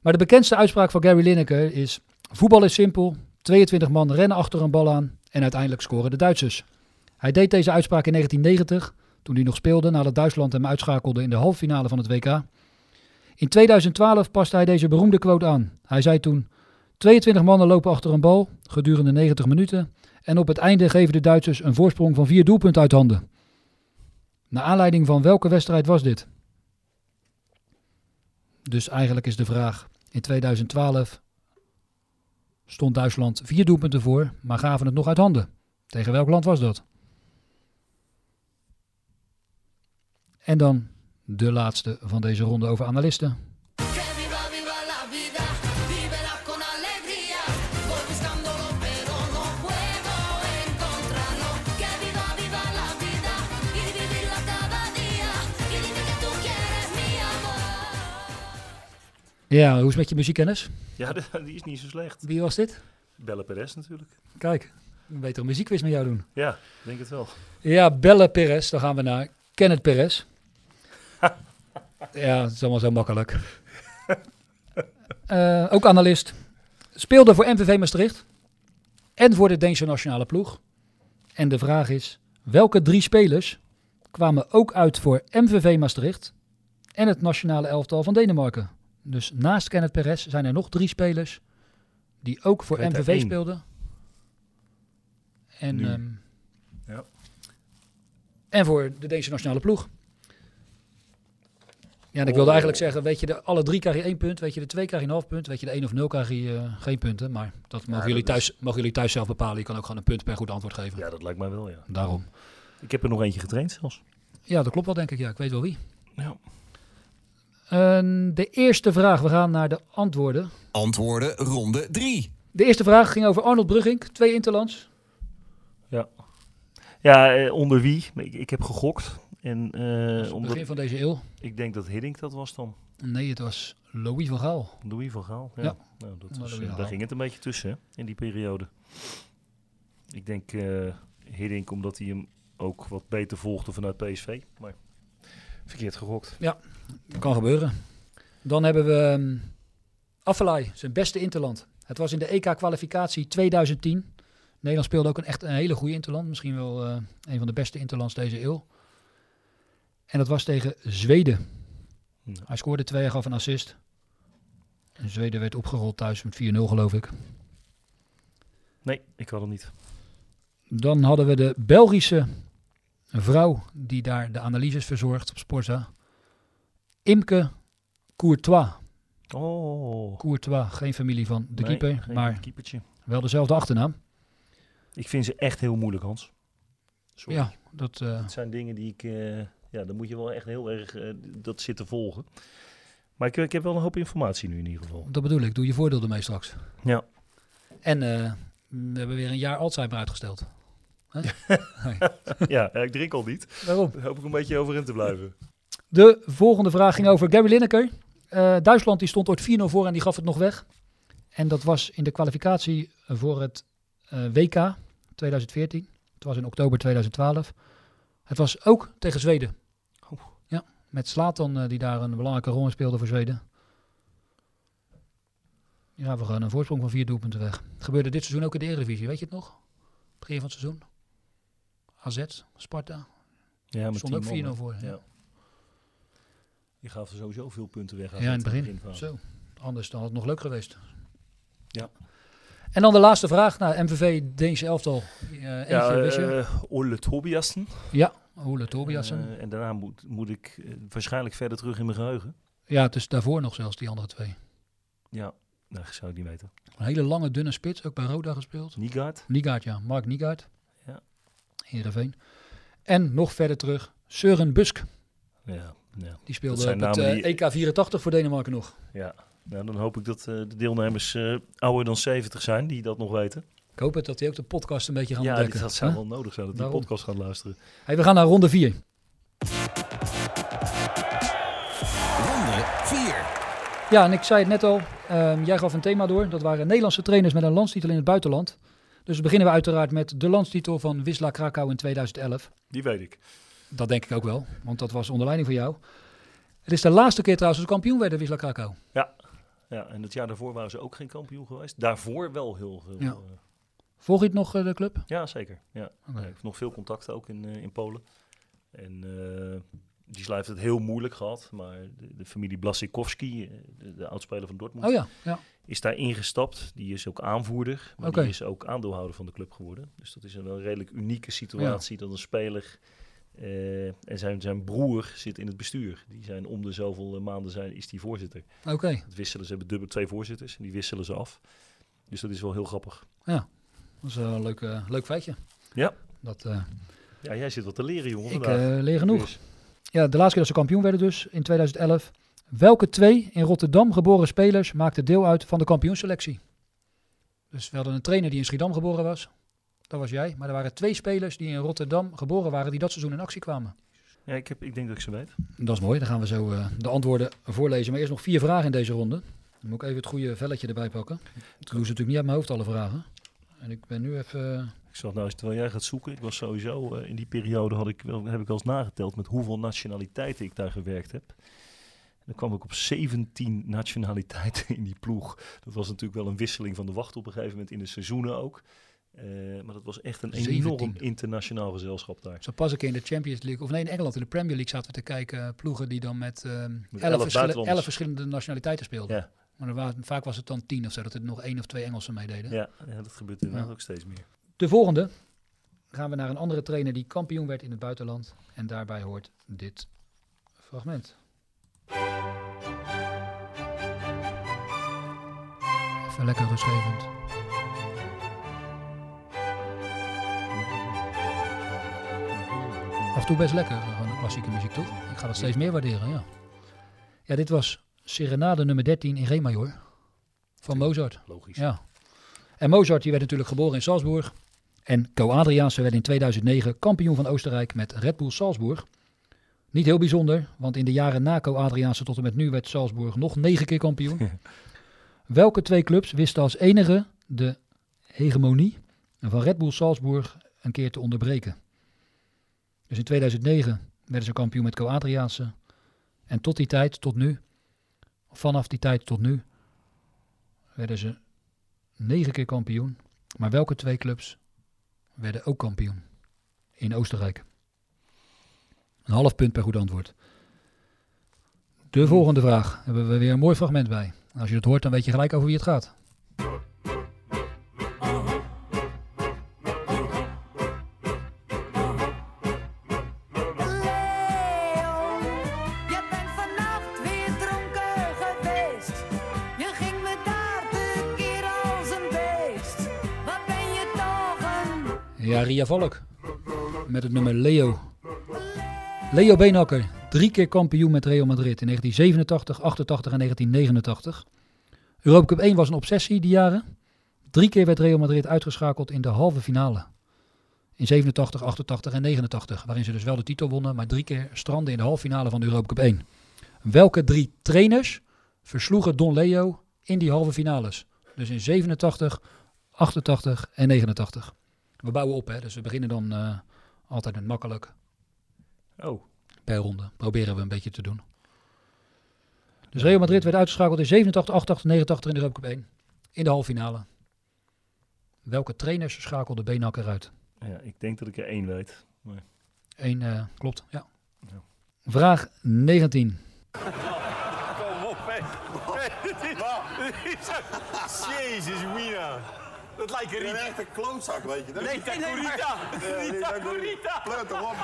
Maar de bekendste uitspraak van Gary Lineker is... Voetbal is simpel, 22 man rennen achter een bal aan en uiteindelijk scoren de Duitsers. Hij deed deze uitspraak in 1990, toen hij nog speelde nadat Duitsland hem uitschakelde in de halve finale van het WK. In 2012 paste hij deze beroemde quote aan. Hij zei toen: 22 mannen lopen achter een bal gedurende 90 minuten en op het einde geven de Duitsers een voorsprong van vier doelpunten uit handen. Naar aanleiding van welke wedstrijd was dit? Dus eigenlijk is de vraag: in 2012 stond Duitsland vier doelpunten voor, maar gaven het nog uit handen. Tegen welk land was dat? En dan de laatste van deze ronde over analisten. Ja, hoe is het met je muziekkennis? Ja, die is niet zo slecht. Wie was dit? Belle Perez natuurlijk. Kijk, een betere muziekquiz met jou doen. Ja, denk het wel. Ja, Belle Perez. Dan gaan we naar Kenneth Perez. ja, het is allemaal zo makkelijk. Eh, ook analist. Speelde voor MVV Maastricht. En voor de Deense nationale ploeg. En de vraag is, welke drie spelers kwamen ook uit voor MVV Maastricht en het nationale elftal van Denemarken? Dus naast Kenneth Perez zijn er nog drie spelers die ook voor MVV één. speelden. En, ehm, Ja. en voor de Deense nationale ploeg. Ja, en ik wilde Oh. eigenlijk zeggen, weet je, de, alle drie krijg je één punt. Weet je, de twee krijg je een half punt. Weet je, de één of nul krijg je eh, geen punten. Maar dat mogen, jullie is- thuis, mogen jullie thuis zelf bepalen. Je kan ook gewoon een punt per goed antwoord geven. Ja, dat lijkt mij wel, ja. Daarom. Ik heb er nog eentje getraind zelfs. Ja, dat klopt wel, denk ik. Ja, ik weet wel wie. Ja. Ehm, de eerste vraag, we gaan naar de antwoorden. Antwoorden ronde 3. De eerste vraag ging over Arnold Brugging, twee interlands. Ja, eh, onder wie? Ik, ik heb gegokt. En eh, onder, Begin van deze eeuw. ik denk dat Hiddink dat was dan. Nee, het was Louis van Gaal. Louis van Gaal. Ja. Ja. Nou, dat Ja, was, eh, daar ging het een beetje tussen hè, in die periode. Ik denk eh Hiddink omdat hij hem ook wat beter volgde vanuit PSV. Maar verkeerd gegokt. Kan gebeuren. Dan hebben we um, Affelay, zijn beste interland. Het was in de EK-kwalificatie 2010. Nederland speelde ook een echt een hele goede interland. Misschien wel eh, een van de beste interlands deze eeuw. En dat was tegen Zweden. Ja. Hij scoorde twee, hij gaf een assist. En Zweden werd opgerold thuis met 4-0 geloof ik. Nee, ik had het niet. Dan hadden we de Belgische vrouw die daar de analyses verzorgt op Sporza. Imke Courtois. Oh, Courtois, geen familie van de nee, keeper, maar keepertje. wel dezelfde achternaam. Ik vind ze echt heel moeilijk, Hans. Sorry. Ja, dat, eh, Het zijn dingen die ik... eh, ja, dan moet je wel echt heel erg eh, dat zitten volgen. Maar ik, ik heb wel een hoop informatie nu in ieder geval. dat bedoel ik. Doe je voordeel ermee straks. Ja. En we hebben weer een jaar Alzheimer uitgesteld. Ja, ik drink al niet. Waarom? Dan hoop ik een beetje overeind te blijven. De volgende vraag ging over Gary Lineker. Eh, Duitsland die stond ooit 4-0 voor en die gaf het nog weg. En dat was in de kwalificatie voor het eh, WK 2014. Het was in oktober 2012. Het was ook tegen Zweden. Oh. Ja, met Slatan eh, die daar een belangrijke rol in speelde voor Zweden. Ja, we gaan een voorsprong van vier doelpunten weg. Het gebeurde dit seizoen ook in de Eredivisie, weet je het nog? Begin van het seizoen. AZ, Sparta. Ja, met Stond ook 4-0 tien man, voor. Ja. Je gaf er sowieso veel punten weg. aan Ja, in het begin. van- Zo. Anders dan had het nog leuk geweest. Ja. En dan de laatste vraag. Nou, MVV Deense elftal. Eh eentje Ja, eh Ole Tobiasen. ja, Ole Tobiasen. Eh, en daarna moet, moet ik waarschijnlijk verder terug in mijn geheugen. ja, het is daarvoor nog zelfs die andere twee. Ja, dat zou ik niet weten. Een hele lange, dunne spits. Ook bij Roda gespeeld. Niegaard. Niegaard, ja. Mark Niegaard. Ja. Heerenveen. En nog verder terug. Søren Busk. Ja, ja. Die speelde op het namen eh, die- EK 84 voor Denemarken nog. ja. Nou, dan hoop ik dat eh, de deelnemers eh, ouder dan 70 zijn die dat nog weten. Ik hoop het dat die ook de podcast een beetje gaan ja, ontdekken. dit, dat zou wel nodig zijn dat die podcast gaan luisteren. Hey, we gaan naar ronde 4. Ronde 4. Ja, en ik zei het net al. ehm, jij gaf een thema door. Dat waren Nederlandse trainers met een landstitel in het buitenland. Dus beginnen we uiteraard met de landstitel van Wisla Krakau in 2011. Die weet ik. Dat denk ik ook wel, want dat was onder leiding van jou. Het is de laatste keer trouwens dat ze kampioen werden, Wisla Krakau. Ja. ja, en het jaar daarvoor waren ze ook geen kampioen geweest. Daarvoor wel heel veel. Ja. eh, Volg je het nog, eh, de club? Ja, zeker. Ja. Hij heeft nog veel contacten ook in, eh, in Polen. En die heeft het heel moeilijk gehad. Maar de, de familie Blasikowski, de, de oudspeler van Dortmund, Oh ja, ja. is daar ingestapt. Die is ook aanvoerder, maar die is ook aandeelhouder van de club geworden. Dus dat is een wel redelijk unieke situatie dat een speler... eh, en zijn, zijn broer zit in het bestuur. Die zijn om de zoveel eh, maanden zijn, is die voorzitter. Oké. Het wisselen, ze hebben dubbel twee voorzitters en die wisselen ze af. Dus dat is wel heel grappig. Dat is wel een leuk, eh, leuk feitje. Ja. Dat, eh, Ja, jij zit wat te leren, jongen. ik eh, leer genoeg. Dus, Ja, de laatste keer dat ze kampioen werden dus, in 2011. Welke twee in Rotterdam geboren spelers maakten deel uit van de kampioenselectie? Dus we hadden een trainer die in Schiedam geboren was. Dat was jij. Maar er waren twee spelers die in Rotterdam geboren waren die dat seizoen in actie kwamen. Ja, ik, heb, ik denk dat ik ze weet. Dat is mooi. Dan gaan we zo eh, de antwoorden voorlezen. Maar eerst nog vier vragen in deze ronde. Dan moet ik even het goede velletje erbij pakken. Ik doe ze natuurlijk niet uit mijn hoofd, alle vragen. En ik ben nu even... eh, Ik zag nou eens, terwijl jij gaat zoeken, ik was sowieso eh, in die periode had ik wel, heb ik wel eens nageteld met hoeveel nationaliteiten ik daar gewerkt heb. En dan kwam ik op 17 nationaliteiten in die ploeg. Dat was natuurlijk wel een wisseling van de wacht op een gegeven moment in de seizoenen ook. Eh, maar dat was echt een 17. enorm internationaal gezelschap daar. Zo pas een keer in de Champions League, of nee, in Engeland in de Premier League zaten we te kijken. eh, ploegen die dan met, ehm, elf elf, elf verschillende nationaliteiten speelden. Ja. Maar er waren, vaak was het dan tien of zo, dat er nog één of twee Engelsen meededen. Ja, ja dat gebeurt inderdaad Ja. ook steeds meer. De volgende gaan we naar een andere trainer die kampioen werd in het buitenland. En daarbij hoort dit fragment. Even lekker rustgevend. Af en toe best lekker, eh, gewoon de klassieke muziek toch? Ik ga dat steeds meer waarderen, ja. Ja, dit was Serenade nummer 13 in Re major van Mozart. Logisch. Ja. En Mozart die werd natuurlijk geboren in Salzburg. En Co Adriaanse werd in 2009 kampioen van Oostenrijk met Red Bull Salzburg. Niet heel bijzonder, want in de jaren na Co Adriaanse tot en met nu werd Salzburg nog negen keer kampioen. Welke twee clubs wisten als enige de hegemonie van Red Bull Salzburg een keer te onderbreken? Dus in 2009 werden ze kampioen met Co Adriaanse. En tot die tijd, tot nu, vanaf die tijd tot nu, werden ze negen keer kampioen. Maar welke twee clubs werden ook kampioen in Oostenrijk? Een half punt per goed antwoord. De volgende vraag hebben we weer een mooi fragment bij. Als je het hoort, dan weet je gelijk over wie het gaat. Valk. Met het nummer Leo. Leo Beenhakker. Drie keer kampioen met Real Madrid in 1987, 88 en 1989. Europa Cup 1 was een obsessie die jaren. Drie keer werd Real Madrid uitgeschakeld in de halve finale. In 87, 88 en 89. Waarin ze dus wel de titel wonnen, maar drie keer stranden in de halve finale van de Europa Cup 1. Welke drie trainers versloegen Don Leo in die halve finales? Dus in 87, 88 en 89. We bouwen op, hè? dus we beginnen dan eh, altijd met makkelijk Oh, per ronde. Proberen we een beetje te doen. Dus Real Madrid werd uitgeschakeld in 87, 88, 89 in de Europa Cup 1. In de halve finale. Welke trainers schakelde Beenhakker uit? ja, ik denk dat ik er één weet. Eén, eh, klopt, ja. Ja. Vraag 19. Kom op, is- Jezus, Mina. Dat lijkt een echt een klootzak, weet je. Nee, Rita Corita. Rita Corita. Pleut toch op.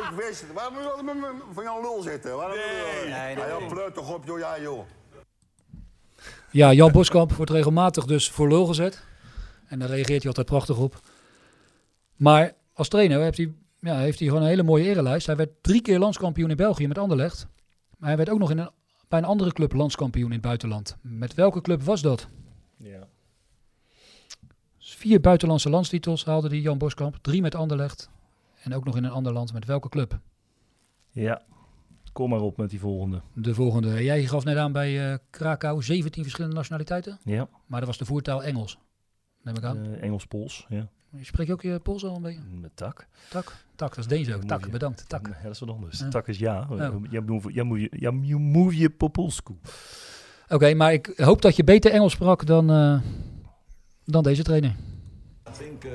Ik wist het. Waarom moet je altijd met me van jouw lul zitten? Waarom nee. nee, nee. Ja, pleut toch op, joh. Ja, joh. Ja, Jan Boskamp wordt regelmatig dus voor lul gezet. En daar reageert hij altijd prachtig op. Maar als trainer heeft hij, ja, heeft hij gewoon een hele mooie erelijst. Hij werd drie keer landskampioen in België met Anderlecht. Maar hij werd ook nog in een, bij een andere club landskampioen in het buitenland. Met welke club was dat? Ja. Vier buitenlandse landstitels haalde die Jan Boskamp. Drie met Anderlecht. En ook nog in een ander land. Met welke club? Ja. Kom maar op met die volgende. De volgende. Jij gaf net aan bij eh, Krakau 17 verschillende nationaliteiten. Ja. Maar dat was de voertaal Engels. Neem ik aan. Eh, Engels-Pools, ja. Spreek je ook je Pools al een beetje? Met tak. Tak? Tak, dat is Deens ook. Tak, je- bedankt. Tak. Ja, dat is wat anders. Ja. Tak is ja. Ja. Ja move, ja, move, ja, move, ja, move, move po polsku. Oké, maar ik hoop dat je beter Engels sprak dan, eh, dan deze trainer. I think uh,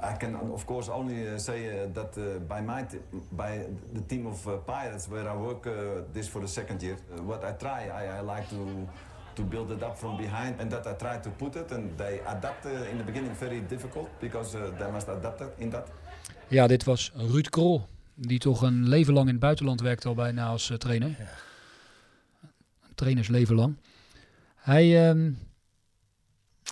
I can, of course, only uh, say uh, that uh, by my by the team of uh, Pirates where I work uh, this for the second year, uh, what I try, I, I like to to build it up from behind, and that I try to put it, and they adapt uh, in the beginning very difficult because uh, they must adapt it in that. Ja, dit was Ruud Krol. Die toch een leven lang in het buitenland werkte al bijna als eh, trainer. Een trainersleven lang. Hij ehm,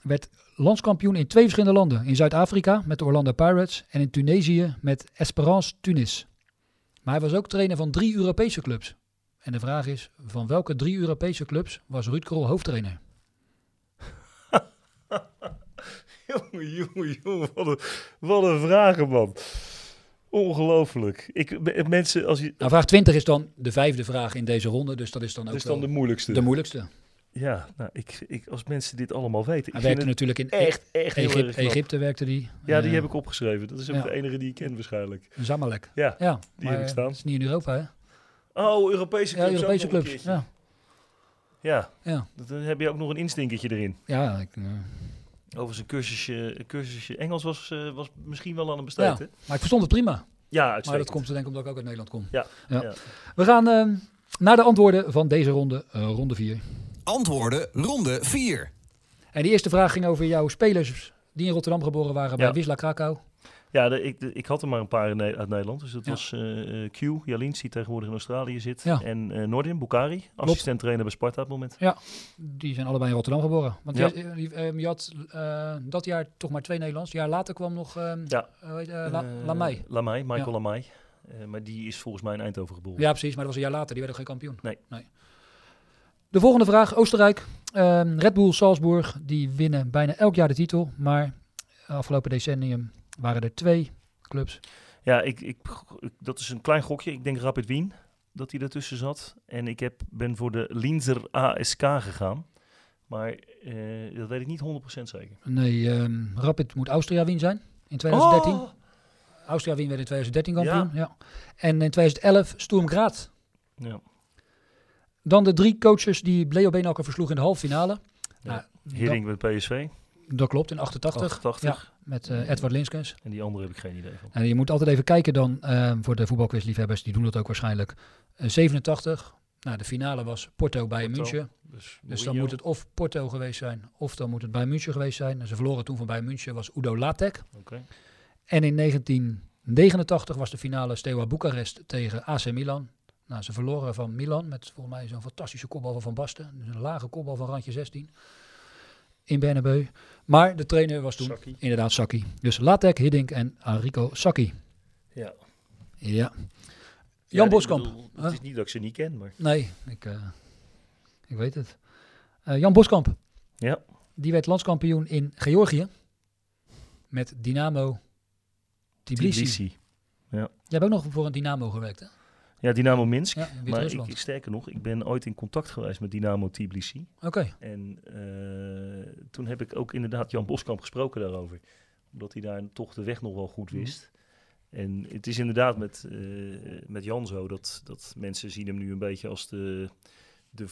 werd landskampioen in twee verschillende landen. In Zuid-Afrika met de Orlando Pirates en in Tunesië met Esperance Tunis. Maar hij was ook trainer van drie Europese clubs. En de vraag is, van welke drie Europese clubs was Ruud Krol hoofdtrainer? jongen, jongen, jongen. Wat een, wat een vragen, man. Ongelooflijk. Ik, me- mensen, als je... Nou, vraag 20 is dan de vijfde vraag in deze ronde. Dus dat is dan ook Dat is dan wel de moeilijkste. De moeilijkste. Ja, nou, ik, ik, als mensen dit allemaal weten. Hij werkte het natuurlijk in echt, echt Egypte. Egypte werkte die. Ja, die Eh, heb ik opgeschreven. Dat is ook ja. de enige die ik ken waarschijnlijk. Zamalek. Ja, Ja, die maar heb ik staan. Het is niet in Europa, hè? Oh, Europese Ja, clubs. ook Europese clubs. Ja, Ja, ja. dan heb je ook nog een instinkertje erin. ja, ik, eh, Overigens, een cursusje, een cursusje Engels was, eh, was misschien wel aan een besteed, ja. Maar ik verstond het prima. Ja, Maar uitstekend. dat komt denk ik omdat ik ook uit Nederland kom. Ja, Ja. ja. We gaan eh, naar de antwoorden van deze ronde, eh, ronde 4. Antwoorden ronde 4. En die eerste vraag ging over jouw spelers die in Rotterdam geboren waren bij Ja. Wisla Krakau. Ja, de, ik, de- ik had er maar een paar in uit Nederland. Dus dat Ja. was eh, eh, Q, Jalins, die tegenwoordig in Australië zit. Ja. En eh Nordin, Bukari, assistent trainer bij Sparta op het moment. Ja, die zijn allebei in Rotterdam geboren. Want Ja. je had dat jaar toch maar twee Nederlands. Een jaar later kwam nog eh Ja. hoe heet, La, Lamey. Lamey, Michael. Eh, maar die is volgens mij in Eindhoven geboren. Ja, precies. Maar dat was een jaar later. Die werden geen kampioen. Nee. De volgende vraag. Oostenrijk. Ehm, Red Bull Salzburg. Die winnen bijna elk jaar de titel. Maar afgelopen decennium waren er twee clubs. Ja, ik, ik, ik- dat is een klein gokje. Ik denk Rapid Wien, dat hij ertussen zat. En ik heb, ben voor de Linzer ASK gegaan. Maar eh, dat weet ik niet 100% zeker. Nee, ehm, Rapid moet Austria Wien zijn. In 2013. Oh! Austria Wien werd in 2013 kampioen. Ja. Ja. En in 2011 Sturm Graz. Ja. Dan de drie coaches die Leo Beenhakker versloeg in de halve finale. Nou, Hering met PSV. dat, klopt, in 88. 88. Ja, met eh, Edward Linskens. En die andere heb ik geen idee van. En je moet altijd even kijken dan ehm, voor de voetbalquizliefhebbers, die doen dat ook waarschijnlijk. Eh, 87, nou de finale was Porto bij Porto, München. Dus, Dus dan moet het of Porto geweest zijn, of dan moet het bij München geweest zijn. En ze verloren toen van bij München, was Udo Latek. Oké. En in 1989 was de finale Steaua Boekarest tegen AC Milan. Nou, ze verloren van Milan met volgens mij zo'n fantastische kopbal van Van Basten. Dus een lage kopbal van randje 16 in Bernabeu. Maar de trainer was toen inderdaad Sacchi. Dus Latek, Hiddink en Enrico Sacchi. Ja. Ja. Ja, Jan Boskamp. bedoel, Huh? het is niet dat ik ze niet ken, maar... Nee, ik, eh, ik weet het. Eh, Jan Boskamp. Ja. Die werd landskampioen in Georgië. Met Dynamo Tbilisi. Tbilisi. Ja. Jij hebt ook nog voor een Dynamo gewerkt, hè? Ja, Dynamo Minsk. Ja, maar ik, sterker nog, ik ben ooit in contact geweest met Dynamo Tbilisi. Oké. En eh, toen heb ik ook inderdaad Jan Boskamp gesproken daarover. Omdat hij daar toch de weg nog wel goed Mhm. wist. En het is inderdaad met, eh, met Jan zo dat, dat mensen zien hem nu een beetje als de, de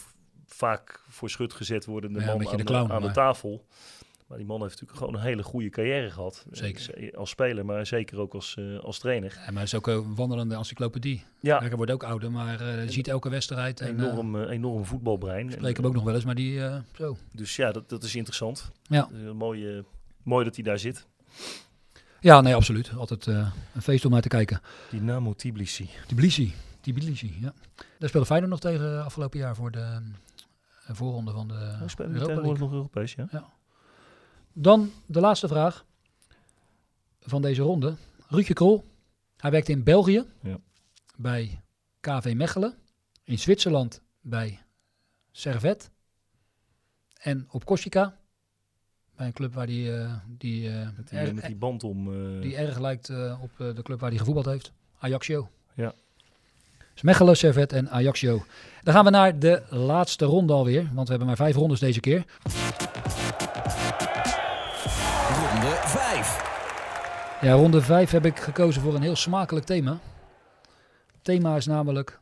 vaak voor schut gezet wordende Ja, man aan, de de, clown, aan de maar- tafel. Maar die man heeft natuurlijk gewoon een hele goede carrière gehad. Eh, Zeker. ze- Als speler, maar zeker ook als, eh, als trainer. Ja, maar hij is ook een wandelende encyclopedie. Ja. Hij wordt ook ouder, maar eh, hij ziet elke wedstrijd. En, eh, Enorm, eh, enorm voetbalbrein. ik spreek hem ook nog wel eens, maar die eh, zo. Dus ja, dat, dat is interessant. Ja. Eh, mooi, eh, mooi dat hij daar zit. Ja, nee, absoluut. Altijd eh, een feest om naar te kijken. Dynamo Tbilisi. Tbilisi. Tbilisi, ja. Daar speelde Feyenoord nog tegen eh, afgelopen jaar voor de eh, voorronde van de spelen Europa League. nog Europees, ja. Dan de laatste vraag van deze ronde. Ruudje Krol. Hij werkt in België Ja. bij KV Mechelen. In Zwitserland bij Servet. En op Corsica. Bij een club waar die, eh, die, eh, Met die, erg- met die band om. eh, die erg lijkt op de club waar hij gevoetbald heeft. Ajaxio. Ja. Dus Mechelen, Servet en Ajaxio. Dan gaan we naar de laatste ronde alweer. Want we hebben maar vijf rondes deze keer. Ronde 5. Ja, ronde 5 heb ik gekozen voor een heel smakelijk thema. Het thema is namelijk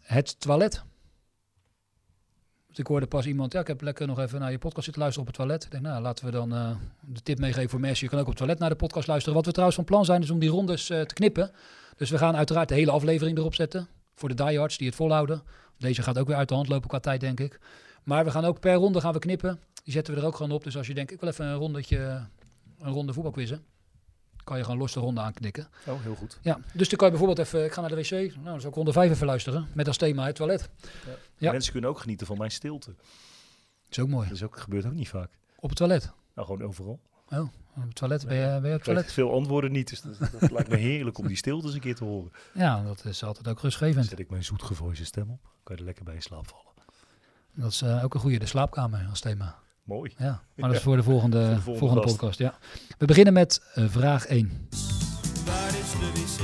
het toilet. Ik hoorde pas iemand, ja, ik heb lekker nog even naar je podcast zitten luisteren op het toilet. Ik denk, nou, laten we dan eh, de tip meegeven voor mensen. Je kan ook op het toilet naar de podcast luisteren. Wat we trouwens van plan zijn, is om die rondes eh, te knippen. Dus we gaan uiteraard de hele aflevering erop zetten. Voor de diehards die het volhouden. Deze gaat ook weer uit de hand lopen qua tijd, denk ik. Maar we gaan ook per ronde gaan we knippen. Die zetten we er ook gewoon op. Dus als je denkt, ik wil even een rondetje, een ronde voetbalquizzen. Kan je gewoon los de ronde aanknikken. Oh, heel goed. Ja, dus dan kan je bijvoorbeeld even, ik ga naar de wc. Nou, dan zou ik ronde 5 even luisteren. Met als thema het toilet. Ja. Mensen kunnen ook genieten van mijn stilte. is ook mooi. Dat is ook, gebeurt ook niet vaak. Op het toilet. Nou, gewoon overal. Oh, op het toilet. Ben je, ben je op toilet? veel antwoorden niet, dus dat, dat lijkt me heerlijk om die stilte eens een keer te horen. Ja, dat is altijd ook rustgevend. Zet ik mijn zoetgevoelige stem op, kan je er lekker bij in slaap vallen. Dat is eh, ook een goede, de slaapkamer als thema. Mooi. Ja, maar dat is voor de volgende, Voor de volgende, podcast. Ja. We beginnen met eh, vraag 1. Waar is de wc?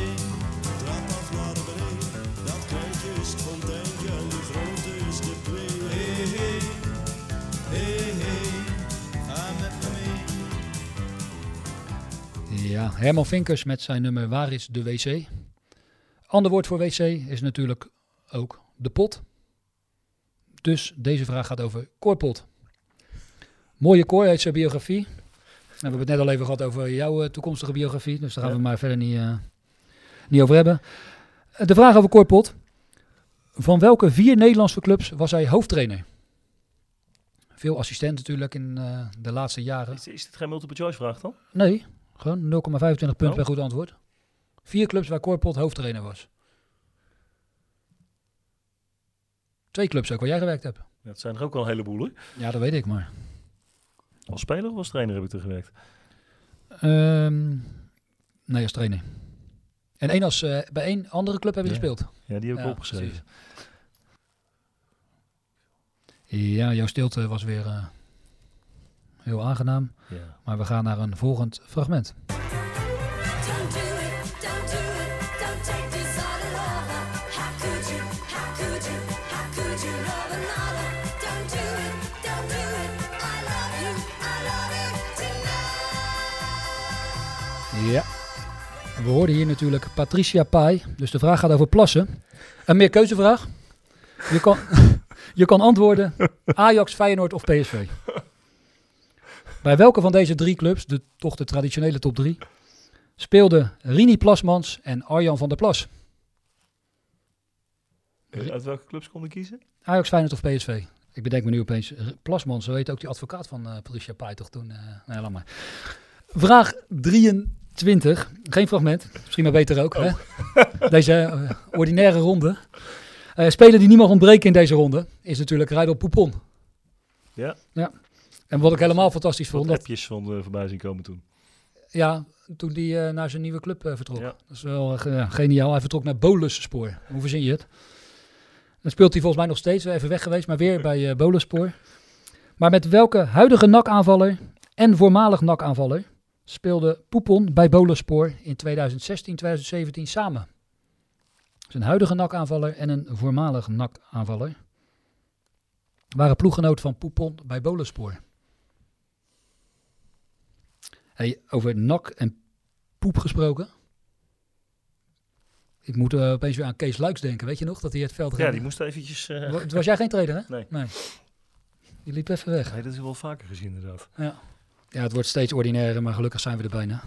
Trap af naar beneden. Dat en de grote is de play. Hey, hey, hey, hey, ga met me mee. Ja, Herman Vinkers met zijn nummer Waar is de wc? Ander woord voor wc is natuurlijk ook de pot. Dus deze vraag gaat over Koorpot. Mooie Koor heet zijn biografie. Nou, we hebben het net al even gehad over jouw eh, toekomstige biografie. Dus daar gaan we maar verder niet, eh, niet over hebben. Eh, De vraag over Koorpot. Van welke vier Nederlandse clubs was hij hoofdtrainer? Veel assistent natuurlijk in de laatste jaren. Is, is dit geen multiple choice vraag dan? Nee, gewoon 0,25 punten Oh. per goed antwoord. Vier clubs waar Corpot hoofdtrainer was. Twee clubs ook waar jij gewerkt hebt. Ja, dat zijn er ook wel een heleboel. Hè? Ja, dat weet ik maar. Als speler of als trainer heb ik er gewerkt. Ehm, nee, als trainer. En één als, eh, bij één andere club heb je Ja. gespeeld. Ja, die heb ik Ja, opgeschreven. precies. Ja, jouw stilte was weer eh, heel aangenaam. Ja. Maar we gaan naar een volgend fragment. Ja. We hoorden hier natuurlijk Patricia Pai. Dus de vraag gaat over plassen. Een meerkeuzevraag. Je kan, je kan antwoorden Ajax, Feyenoord of PSV. Bij welke van deze drie clubs, de, toch de traditionele top drie, speelden Rini Plasmans en Arjan van der Plas? Uit welke clubs kon ik kiezen? Ajax, Feyenoord of PSV? Ik bedenk me nu opeens, Plasmans, zo heet ook die advocaat van eh Patricia Pai toch toen? eh nee, laat maar. Vraag 23, geen fragment, misschien maar beter ook. Hè? Deze eh, ordinaire ronde. Eh speler die niet mag ontbreken in deze ronde is natuurlijk Rijdel Poupon. Ja. Ja. En wat ik helemaal fantastisch vond, Wat dat, appjes van de voorbij zien komen toen. ja, toen hij naar zijn nieuwe club eh, vertrok. Ja. Dat is wel eh, geniaal. Hij vertrok naar Boluspoor. Hoe verzin je het? Dan speelt hij volgens mij nog steeds, even weg geweest, maar weer bij eh Boluspoor. Maar met welke huidige NAC-aanvaller en voormalig NAC-aanvaller speelde Poepon bij Boluspoor in 2016, 2017 samen? Een huidige NAC-aanvaller en een voormalig NAC-aanvaller waren ploeggenoot van Poepon bij Boluspoor. Hey, over nak en poep gesproken. Ik moet eh, opeens weer aan Kees Luiks denken. Weet je nog dat hij het veld Ja, die moest eventjes... eh, Wa- Was jij geen trainer, hè? Nee. nee. Die liep even weg. Nee, dat is wel vaker gezien inderdaad. Ja. Ja, het wordt steeds ordinairder, maar gelukkig zijn we er bijna.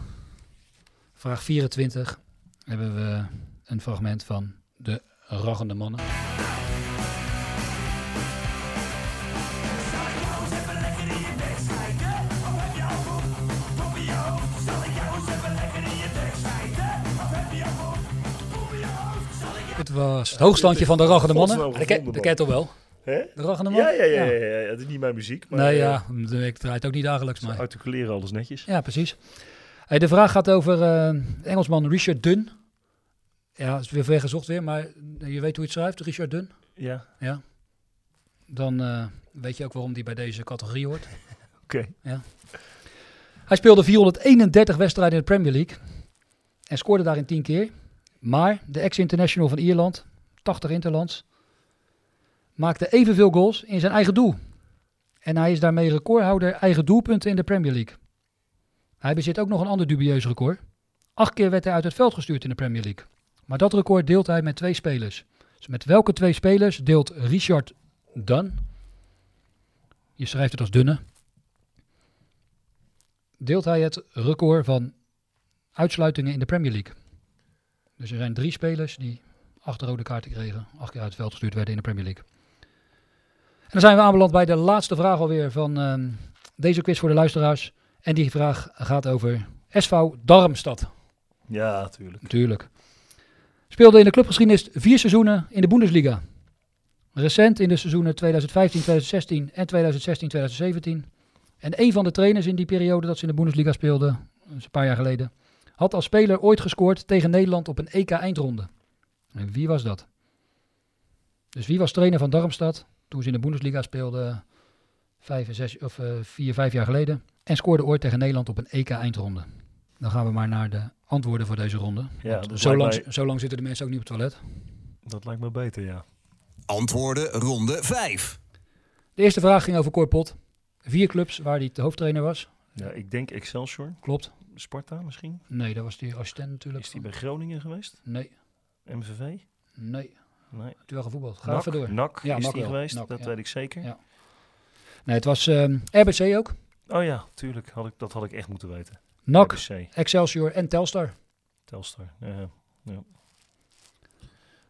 Vraag 24 hebben we een fragment van de raggende mannen. Het was het hoogstandje van de raggende mannen. Godsnaam De, ke- gevonden, de man. kettlebell. Hè? De? Ja, ja, ja, ja, ja, ja. Het is niet mijn muziek. Maar, nee, eh, ja, ik draai het ook niet dagelijks. Maar. Articuleren alles netjes. Ja, precies. Hey, de vraag gaat over eh, Engelsman Richard Dunn. Ja, is weer ver gezocht weer, maar je weet hoe je het schrijft, Richard Dunn. Ja. Ja. Dan eh, weet je ook waarom die bij deze categorie hoort. Oké. Ja. Hij speelde 431 wedstrijden in de Premier League en scoorde daarin 10 keer. Maar de ex-international van Ierland, 80 interlands, maakte evenveel goals in zijn eigen doel. En hij is daarmee recordhouder eigen doelpunten in de Premier League. Hij bezit ook nog een ander dubieus record. Acht keer werd hij uit het veld gestuurd in de Premier League. Maar dat record deelt hij met twee spelers. Dus met welke twee spelers deelt Richard Dunn, je schrijft het als Dunne, deelt hij het record van uitsluitingen in de Premier League. Dus er zijn drie spelers die acht rode kaarten kregen, acht keer uit het veld gestuurd werden in de Premier League. En dan zijn we aanbeland bij de laatste vraag alweer van ehm, deze quiz voor de luisteraars. En die vraag gaat over SV Darmstad. Ja, tuurlijk. Natuurlijk. Speelde in de clubgeschiedenis vier seizoenen in de Bundesliga. Recent in de seizoenen 2015, 2016 en 2016, 2017. En een van de trainers in die periode dat ze in de Bundesliga speelden, een paar jaar geleden, had als speler ooit gescoord tegen Nederland op een EK eindronde. En wie was dat? Dus wie was trainer van Darmstad toen ze in de Bundesliga speelden vijf, en zes, of, eh, vier, vijf jaar geleden en scoorde ooit tegen Nederland op een EK eindronde? Dan gaan we maar naar de antwoorden voor deze ronde. Ja, zo, lang, mij- zo lang zitten de mensen ook niet op het toilet. Dat lijkt me beter, ja. Antwoorden ronde 5. De eerste vraag ging over Cor Pot. Vier clubs waar hij de hoofdtrainer was. Ja, ik denk Excelsior. Klopt. Sparta misschien? Nee, dat was die assistent natuurlijk. Is die bij Groningen geweest? Nee, MVV? nee. Nee. Heeft u wel gevoetbald? Ga even door. NAC Ja, is die geweest, dat ja. weet ik zeker. Ja. Nee, het was ehm, RBC ook. Oh ja, tuurlijk. Had ik, dat had ik echt moeten weten. NAC, RBC, Excelsior en Telstar. Telstar. Ja, ja. ja.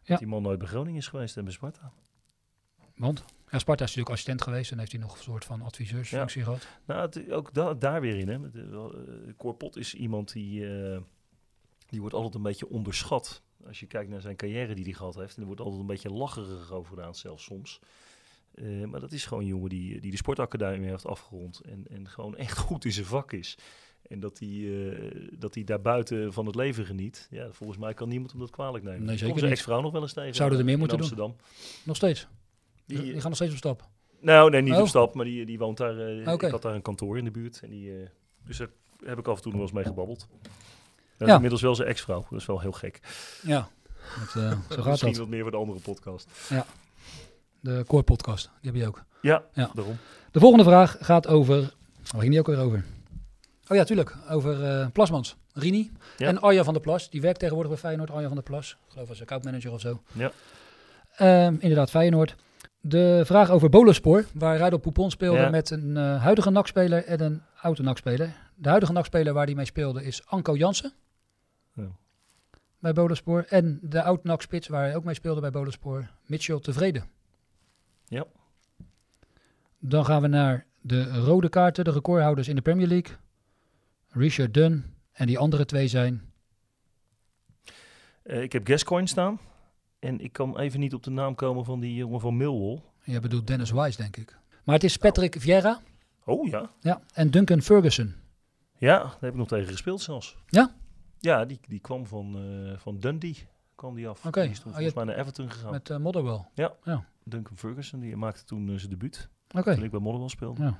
Ja. Die man nooit bij Groningen is geweest en bij Sparta. Want ja, Sparta is natuurlijk assistent geweest en heeft hij nog een soort van adviseursfunctie gehad. Nou, het- ook da- daar weer in. Hè. Eh, eh, Cor Pot is iemand die, eh, die wordt altijd een beetje onderschat. Als je kijkt naar zijn carrière die hij gehad heeft. En er wordt altijd een beetje lacherig over gedaan, zelfs soms. Eh, maar dat is gewoon een jongen die, die de sportacademie heeft afgerond. En, en gewoon echt goed in zijn vak is. En dat hij, eh, dat hij daarbuiten van het leven geniet. Ja, volgens mij kan niemand hem dat kwalijk nemen. Nee, zeker niet. ex-vrouw nog wel eens tegen. Zouden er meer moeten Amsterdam. Nog steeds. Die, Die, die gaan nog steeds op stap. nou, nee, niet Oh. op stap, maar die, die woont daar. eh, Oké. Ik had daar een kantoor in de buurt. En die, eh, dus daar heb ik af en toe nog wel eens mee gebabbeld. Dat is inmiddels wel zijn ex-vrouw. Dat is wel heel gek. Ja, dat, eh, zo gaat Misschien dat. wat meer voor de andere podcast. Ja. De Core podcast, die heb je ook. Ja, Ja. daarom. De volgende vraag gaat over. Waar ging die ook weer over? Oh ja, tuurlijk. Over eh, Plasmans. Rini. Ja. En Arja van der Plas. Die werkt tegenwoordig bij Feyenoord. Arja van der Plas. Ik geloof als accountmanager of zo. Ja. Ehm, inderdaad, Feyenoord. De vraag over Bolospoor. Waar Rijdel Poupon speelde Ja. met een eh, huidige NAC-speler en een oude NAC-speler. De huidige NAC-speler waar hij mee speelde is Anko Jansen. Bij Bolospoor. En de oud NAC-spits waar hij ook mee speelde bij Bolospoor. Mitchell Tevreden. Ja. Dan gaan we naar de rode kaarten, de recordhouders in de Premier League. Richard Dunn. En die andere twee zijn. Eh, ik heb Gascoigne staan. En ik kan even niet op de naam komen van die jongen van Millwall. Je bedoelt Dennis Wise, denk ik. Maar het is Patrick Vieira. Oh ja. Ja. En Duncan Ferguson. Ja, daar heb ik nog tegen gespeeld zelfs. Ja? Ja, die, die kwam van, eh, van Dundee. Kwam die af. Oké. Die is toen Oh, volgens mij naar Everton gegaan. Met Motherwell. Ja. Ja. Duncan Ferguson, die maakte toen eh, zijn debuut. Oké. Toen ik bij Motherwell speelde. Ja.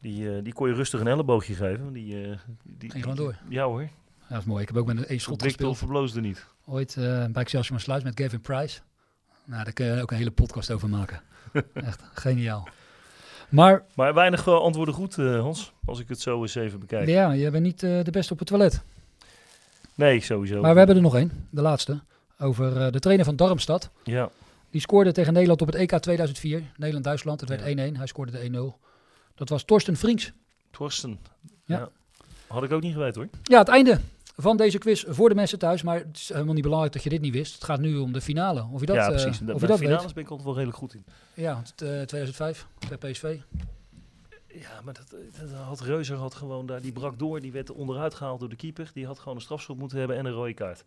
Die, die kon je rustig een elleboogje geven. Die, die, Ging gewoon door. Ja hoor. Ja, dat is mooi. Ik heb ook met een schot gespeeld. verbloosde niet. Ooit bij Excelsior Sluis met Gavin Price. Nou, daar kun je ook een hele podcast over maken. Echt geniaal. Maar Maar weinig antwoorden goed, Hans. Als ik het zo eens even bekijk. ja, je bent niet de beste op het toilet. Nee, sowieso. Maar we hebben er nog één, de laatste. Over eh, de trainer van Darmstad. Ja. Die scoorde tegen Nederland op het EK 2004. Nederland-Duitsland. Het werd 1-1. Hij scoorde de 1-0. Dat was Torsten Frings. Torsten. Ja. Had ik ook niet geweten hoor. Ja, het einde van deze quiz voor de mensen thuis. Maar het is helemaal niet belangrijk dat je dit niet wist. Het gaat nu om de finale. Of je dat, ja, eh, precies. of De, je bij dat finales weet. ben ik altijd wel redelijk goed in. Ja, het, eh, 2005 bij PSV. Ja, maar dat, dat had Reuzer had gewoon daar, die brak door, die werd onderuit gehaald door de keeper. Die had gewoon een strafschop moeten hebben en een rode kaart.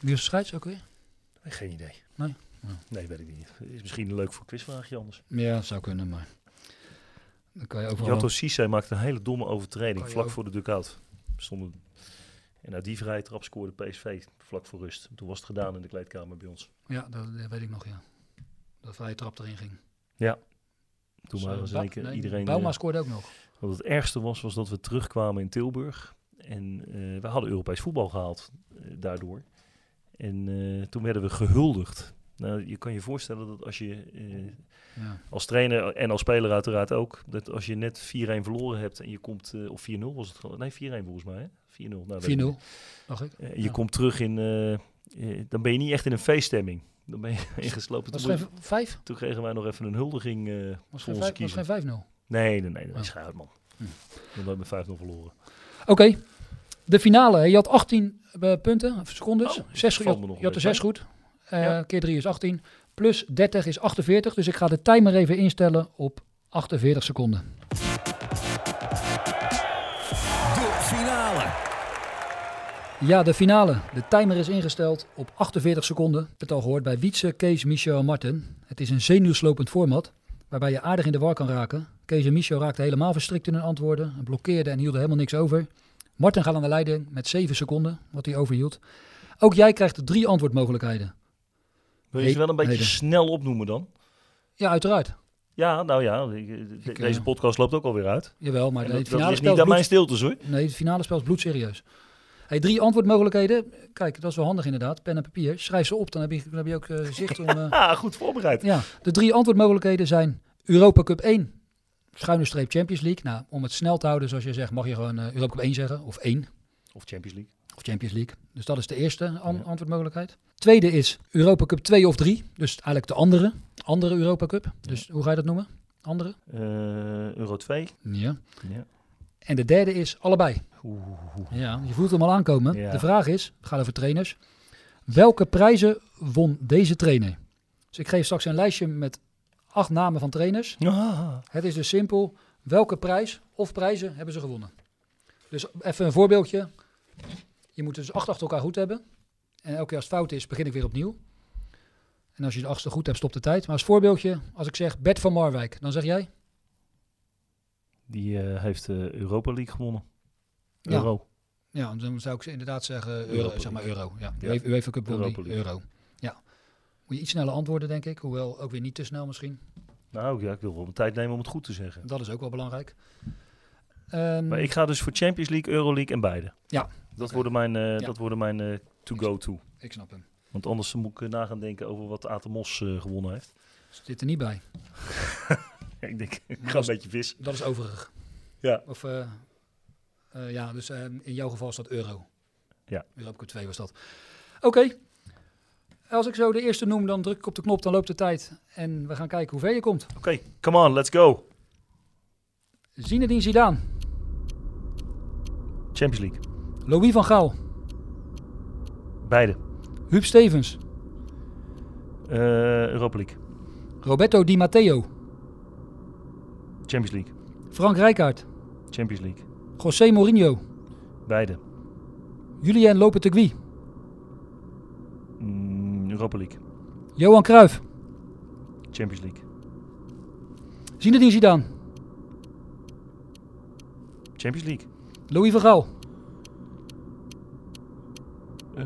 Wie was scheids ook weer? Geen idee. Nee? Nee, weet ik niet. Is misschien leuk voor een quizvraagje anders. Ja, zou kunnen, maar... Dan kan je. Jatto Cisse maakte een hele domme overtreding vlak ook- voor de dugout. Stonden... En uit die vrije trap scoorde PSV vlak voor rust. Toen was het gedaan in de kleedkamer bij ons. Ja, dat, dat weet ik nog, ja. Dat vrije trap erin ging. Ja. Toen waren ze in Ba- één keer nee, iedereen... Bouma eh, scoorde ook nog. Wat het ergste was, was dat we terugkwamen in Tilburg. En eh, we hadden Europees voetbal gehaald eh, daardoor. En eh, toen werden we gehuldigd. Nou, je kan je voorstellen dat als je Ja. als trainer en als speler uiteraard ook, dat als je net 4-1 verloren hebt en je komt, of 4-0 was het gewoon, nee 4-1 volgens mij, hè? 4-0. Nou, weet ik 4-0, niet. dacht ik. Eh, je Ja. komt terug in, dan ben je niet echt in een feeststemming. Dan ben je ingeslopen. Was Toen, het vijf? toen kregen wij nog even een huldiging eh Was voor geen onze was geen 5-0? Nee, nee, nee, dat Oh. is uit man. Hm. We hebben met 5-0 verloren. Oké, de finale. Je had 18 eh, punten, of secondes. Oh, zes, je, had, je had er mee. 6 goed. Ja. Keer 3 is 18. Plus 30 is 48. Dus ik ga de timer even instellen op 48 seconden. Ja, de finale. De timer is ingesteld op 48 seconden. Ik heb het al gehoord bij Wietse, Kees, Michel en Martin. Het is een zenuwslopend format waarbij je aardig in de war kan raken. Kees en Michel raakten helemaal verstrikt in hun antwoorden, en blokkeerden en hielden helemaal niks over. Martin gaat aan de leiding met 7 seconden, wat hij overhield. Ook jij krijgt drie antwoordmogelijkheden. Wil je ze wel een beetje Heden. snel opnoemen dan? Ja, uiteraard. Ja, nou ja, de- Ik, deze eh, podcast loopt ook alweer uit. Jawel, maar En dat, het dat finale ligt spel niet aan mijn bloed- stiltes hoor. Nee, het finale spel is bloedserieus. Hey, drie antwoordmogelijkheden. Kijk, dat is wel handig inderdaad. Pen en papier. Schrijf ze op, dan heb je, dan heb je ook eh, zicht om... Ah, goed voorbereid. Ja, de drie antwoordmogelijkheden zijn Europa Cup 1, schuine streep Champions League. Nou, om het snel te houden, zoals je zegt, mag je gewoon eh, Europa Cup 1 zeggen, of 1, Of Champions League. of Champions League. Dus dat is de eerste an- antwoordmogelijkheid. Tweede is Europa Cup 2 of 3, dus eigenlijk de andere, andere Europa Cup. Dus hoe ga je dat noemen? Andere? Euro 2. Ja. Ja. En de derde is allebei. Ja, je voelt hem al aankomen. Ja. De vraag is, gaat over trainers. Welke prijzen won deze trainer? Dus ik geef straks een lijstje met acht namen van trainers. Ah. Het is dus simpel. Welke prijs of prijzen hebben ze gewonnen? Dus even een voorbeeldje. Je moet dus acht achter elkaar goed hebben. En elke keer als het fout is, begin ik weer opnieuw. En als je de achtste goed hebt, stopt de tijd. Maar als voorbeeldje, als ik zeg Bert van Marwijk, dan zeg jij? Die eh, heeft de Europa League gewonnen. Ja. Euro. Ja, dan zou ik ze inderdaad zeggen euro, Europa zeg maar euro. Ja, Ja. UEFA UEFA Cup won euro. Ja. Moet je iets sneller antwoorden, denk ik. Hoewel ook weer niet te snel misschien. Nou ja, ik wil wel mijn tijd nemen om het goed te zeggen. Dat is ook wel belangrijk. Ehm, Maar ik ga dus voor Champions League, Euro League en beide. Ja. Dat worden mijn, eh, Ja. dat worden mijn eh, to-go-to. Ik snap hem. Want anders moet ik eh, na gaan denken over wat Atemos eh gewonnen heeft. Zit er niet bij. ik denk, ik ga een beetje vis. Dat is overig. Ja. Of, eh, ja, dus eh, in jouw geval is dat euro. Ja. Europa Cup 2 was dat. Oké. Als ik zo de eerste noem, dan druk ik op de knop, dan loopt de tijd. En we gaan kijken hoe ver je komt. Oké, come on, let's go. Zinedine Zidane. Champions League. Louis van Gaal. Beide. Huub Stevens. Eh, Europa League. Roberto Di Matteo. Champions League. Frank Rijkaard. Champions League. José Mourinho. Beide. Julien Lopetegui. Mm, Europa League. Johan Cruijff. Champions League. Zinedine Zidane. Champions League. Louis van Gaal. Eh,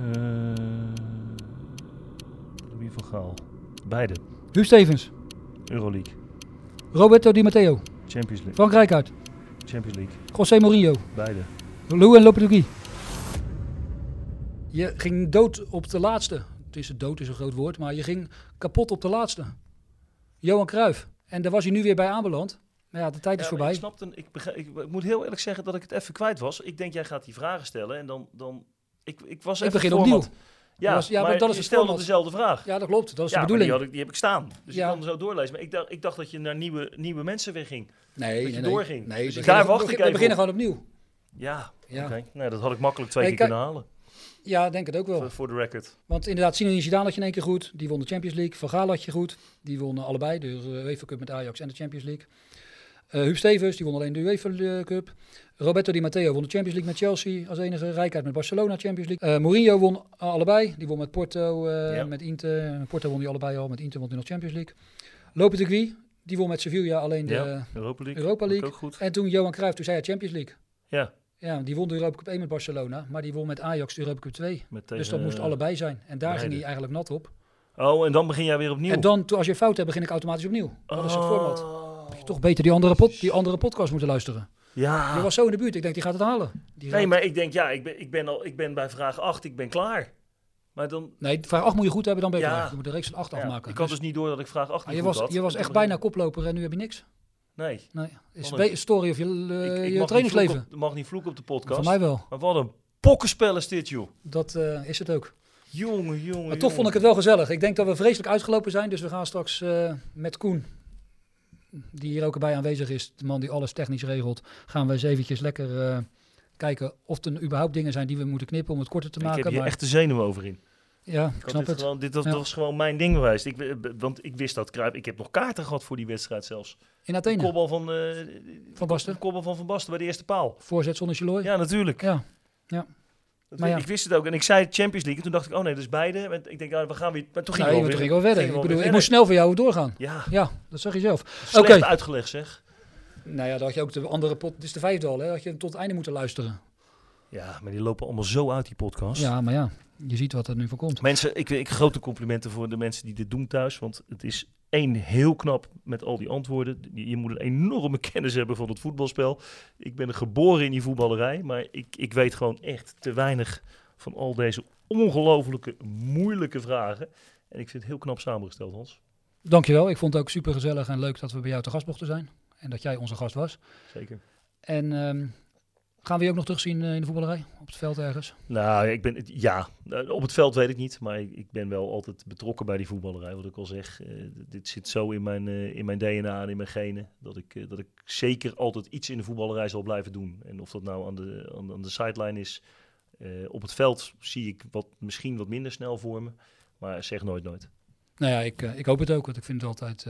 Louis van Gaal. Beide. Huub Stevens. Euroleague. Roberto Di Matteo. Champions League. Frank Rijkaard. Champions League. José Mourinho. Beide. Louis Lopetegui. Je ging dood op de laatste. Het is dood is een groot woord, maar je ging kapot op de laatste. Johan Cruijff. En daar was hij nu weer bij aanbeland. Maar ja, de tijd is Ja, voorbij. Ik, snapte, ik, begrijp- ik, ik moet heel eerlijk zeggen dat ik het even kwijt was. Ik denk, jij gaat die vragen stellen en dan... dan ik, ik was Ik even begin format. opnieuw. Ja, was- ja, maar, maar dat is je stelde dezelfde vraag. Ja, dat klopt. Dat is ja, de bedoeling. Die, had ik, die heb ik staan. Dus Ja. ik kan er zo doorlezen. Maar ik dacht, ik dacht dat je naar nieuwe, nieuwe mensen weer ging. Nee, dat nee, je nee. doorging. Nee, dus daar wacht ik even We beginnen op. gewoon opnieuw. Ja, Ja. Nou, dat had ik makkelijk twee Hey, keer kunnen halen. Ja, denk het ook wel. Voor, voor de record. Want inderdaad, Zinedine Zidane had je in één keer goed. Die won de Champions League. Van Gaal had je goed. Die wonnen allebei. De UEFA Cup met Ajax en de Champions League. Eh Huub Stevens, die won alleen de UEFA eh, Cup. Roberto Di Matteo won de Champions League met Chelsea als enige. Rijkaard met Barcelona Champions League. Eh, Mourinho won allebei. Die won met Porto, Ja. met Inter. Porto won die allebei al. Met Inter won hij nog Champions League. Lopetegui, die won met Sevilla alleen de Ja, Europa League. Europa League. ook goed. En toen Johan Cruijff, toen zei hij Champions League. Ja. Ja, die won de Europa Cup 1 met Barcelona. Maar die won met Ajax de Europa Cup 2. Met dus dat moest allebei zijn. En daar ging hij eigenlijk nat op. Oh, en dan begin jij weer opnieuw. En dan, als je fout hebt, begin ik automatisch opnieuw. Dat is het Oh. format. Je toch beter die andere, pod, die andere podcast moeten luisteren. Ja. Je was zo in de buurt. Ik denk, die gaat het halen. Die Nee, gaat- maar ik denk, ja, ik ben, ik, ben al, ik ben bij vraag 8, ik ben klaar. Maar dan... Nee, vraag 8 moet je goed hebben, dan ben je Ja. klaar. Je moet de reeks van 8 Ja, afmaken. Ik had dus niet door dat ik vraag 8 Ah, niet je was, had. je was echt bijna koploper en nu heb je niks. ik- Nee. Nee. Is een story of je, eh, Ik- ik je trainingsleven. mag niet vloeken op de podcast. Van mij wel. Maar wat een pokkenspel is dit, joh. Dat eh, is het ook. Jongen, jongen, Maar toch vond ik het wel gezellig. Ik denk dat we vreselijk uitgelopen zijn. Dus we gaan straks eh, met Koen, die hier ook bij aanwezig is, de man die alles technisch regelt, gaan we eens eventjes lekker eh, kijken of er überhaupt dingen zijn die we moeten knippen om het korter te Ik maken. heb hier maar- echt de zenuwen over in. Ja, Ik ik snap dit het. Gewoon, dit was, Ja. dat was gewoon mijn ding geweest. Ik, eh, want ik wist dat Cruijff... Ik heb nog kaarten gehad voor die wedstrijd zelfs. In De Athene. kopbal van... eh, Van Basten. De kopbal van Van Basten bij de eerste paal. Voorzet zonder Chiloy. Ja, natuurlijk. Ja. ja. Dat Maar ja. Ik wist het ook. En ik zei Champions League. En toen dacht ik, oh nee, dat is beide. Ik denk, nou, we gaan weer... Maar toen ging Nee, we want weer, toen gingen we verder. Ik bedoel, ik moest snel voor jou doorgaan. Ja. Ja, dat zag je zelf. Slecht Oké. uitgelegd, zeg. Nou ja, dan had je ook de andere pot. Dit is de vijfde al, hè? Had je tot het einde moeten luisteren. Ja, maar die lopen allemaal zo uit, die podcast. Ja, maar ja, je ziet wat er nu van komt. Mensen, ik, ik grote complimenten voor de mensen die dit doen thuis. Want het is één heel knap met al die antwoorden. Je, moet een enorme kennis hebben van het voetbalspel. Ik ben geboren in die voetballerij. Maar ik, ik weet gewoon echt te weinig van al deze ongelofelijke moeilijke vragen. En ik vind het heel knap samengesteld, Hans. Dankjewel. Ik vond het ook super gezellig en leuk dat we bij jou te gast mochten zijn. En dat jij onze gast was. Zeker. En ehm, gaan we je ook nog terugzien eh, in de voetballerij? Op het veld ergens? Nou, ik ben, ja, eh, op het veld weet ik niet, maar ik, ben wel altijd betrokken bij die voetballerij. Wat ik al zeg, eh, dit zit zo in mijn, in mijn DNA en in mijn genen, dat ik, dat ik zeker altijd iets in de voetballerij zal blijven doen. En of dat nou aan de, aan, aan de sideline is, op het veld zie ik wat, misschien wat minder snel voor me, maar zeg nooit nooit. Nou ja, ik, ik hoop het ook. Want ik vind het altijd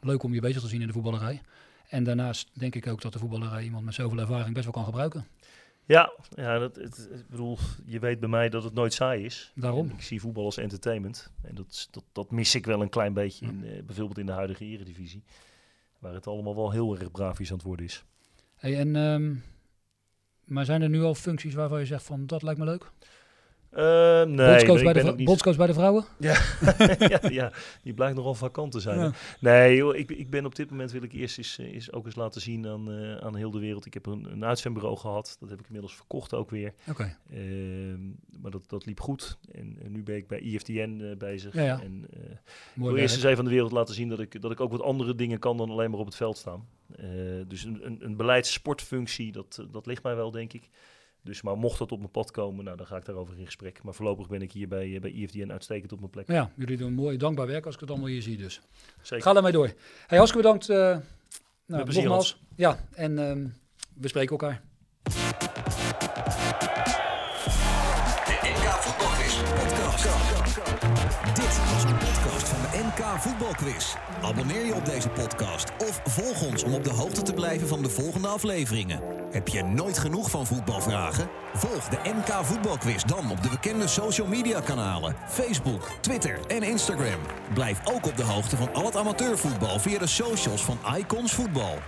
leuk om je bezig te zien in de voetballerij. En daarnaast denk ik ook dat de voetballerij iemand met zoveel ervaring best wel kan gebruiken. Ja, ja dat, het, ik bedoel, je weet bij mij dat het nooit saai is. Daarom. En ik zie voetbal als entertainment. En dat, dat, dat mis ik wel een klein beetje, in, eh, bijvoorbeeld in de huidige eredivisie. Waar het allemaal wel heel erg braafjes aan het worden is. Hey, en, ehm, maar zijn er nu al functies waarvan je zegt van dat lijkt me leuk? Eh, nee, bondscoach, bij de niet- bondscoach bij de vrouwen? Ja, ja, ja, die blijkt nogal vakant te zijn. Ja. Nee, joh, ik, ik ben op dit moment wil ik eerst eens, eh, ook eens laten zien aan, eh, aan heel de wereld. Ik heb een, een uitzendbureau gehad, dat heb ik inmiddels verkocht ook weer. Oké. Ehm, maar dat, dat liep goed. En, nu ben ik bij IFTN bezig. Ja, ja. En, ik Mooi wil eerst eens even aan de wereld laten zien dat ik, dat ik ook wat andere dingen kan dan alleen maar op het veld staan. Dus een, een, een beleidssportfunctie, dat, dat ligt mij wel, denk ik. Dus, maar mocht dat op mijn pad komen, nou, dan ga ik daarover in gesprek. Maar voorlopig ben ik hier bij, eh, bij IFTN uitstekend op mijn plek. Ja, jullie doen mooi dankbaar werk als ik het allemaal hier zie dus. Zeker. Ga daarmee door. Hey, hartstikke bedankt. eh nou, nogmaals. Ja, en ehm, we spreken elkaar. Dit was een podcast van de NK Voetbalquiz. Abonneer je op deze podcast of volg ons om op de hoogte te blijven van de volgende afleveringen. Heb je nooit genoeg van voetbalvragen? Volg de NK Voetbalquiz dan op de bekende social media kanalen Facebook, Twitter en Instagram. Blijf ook op de hoogte van al het amateurvoetbal via de socials van Icons Voetbal.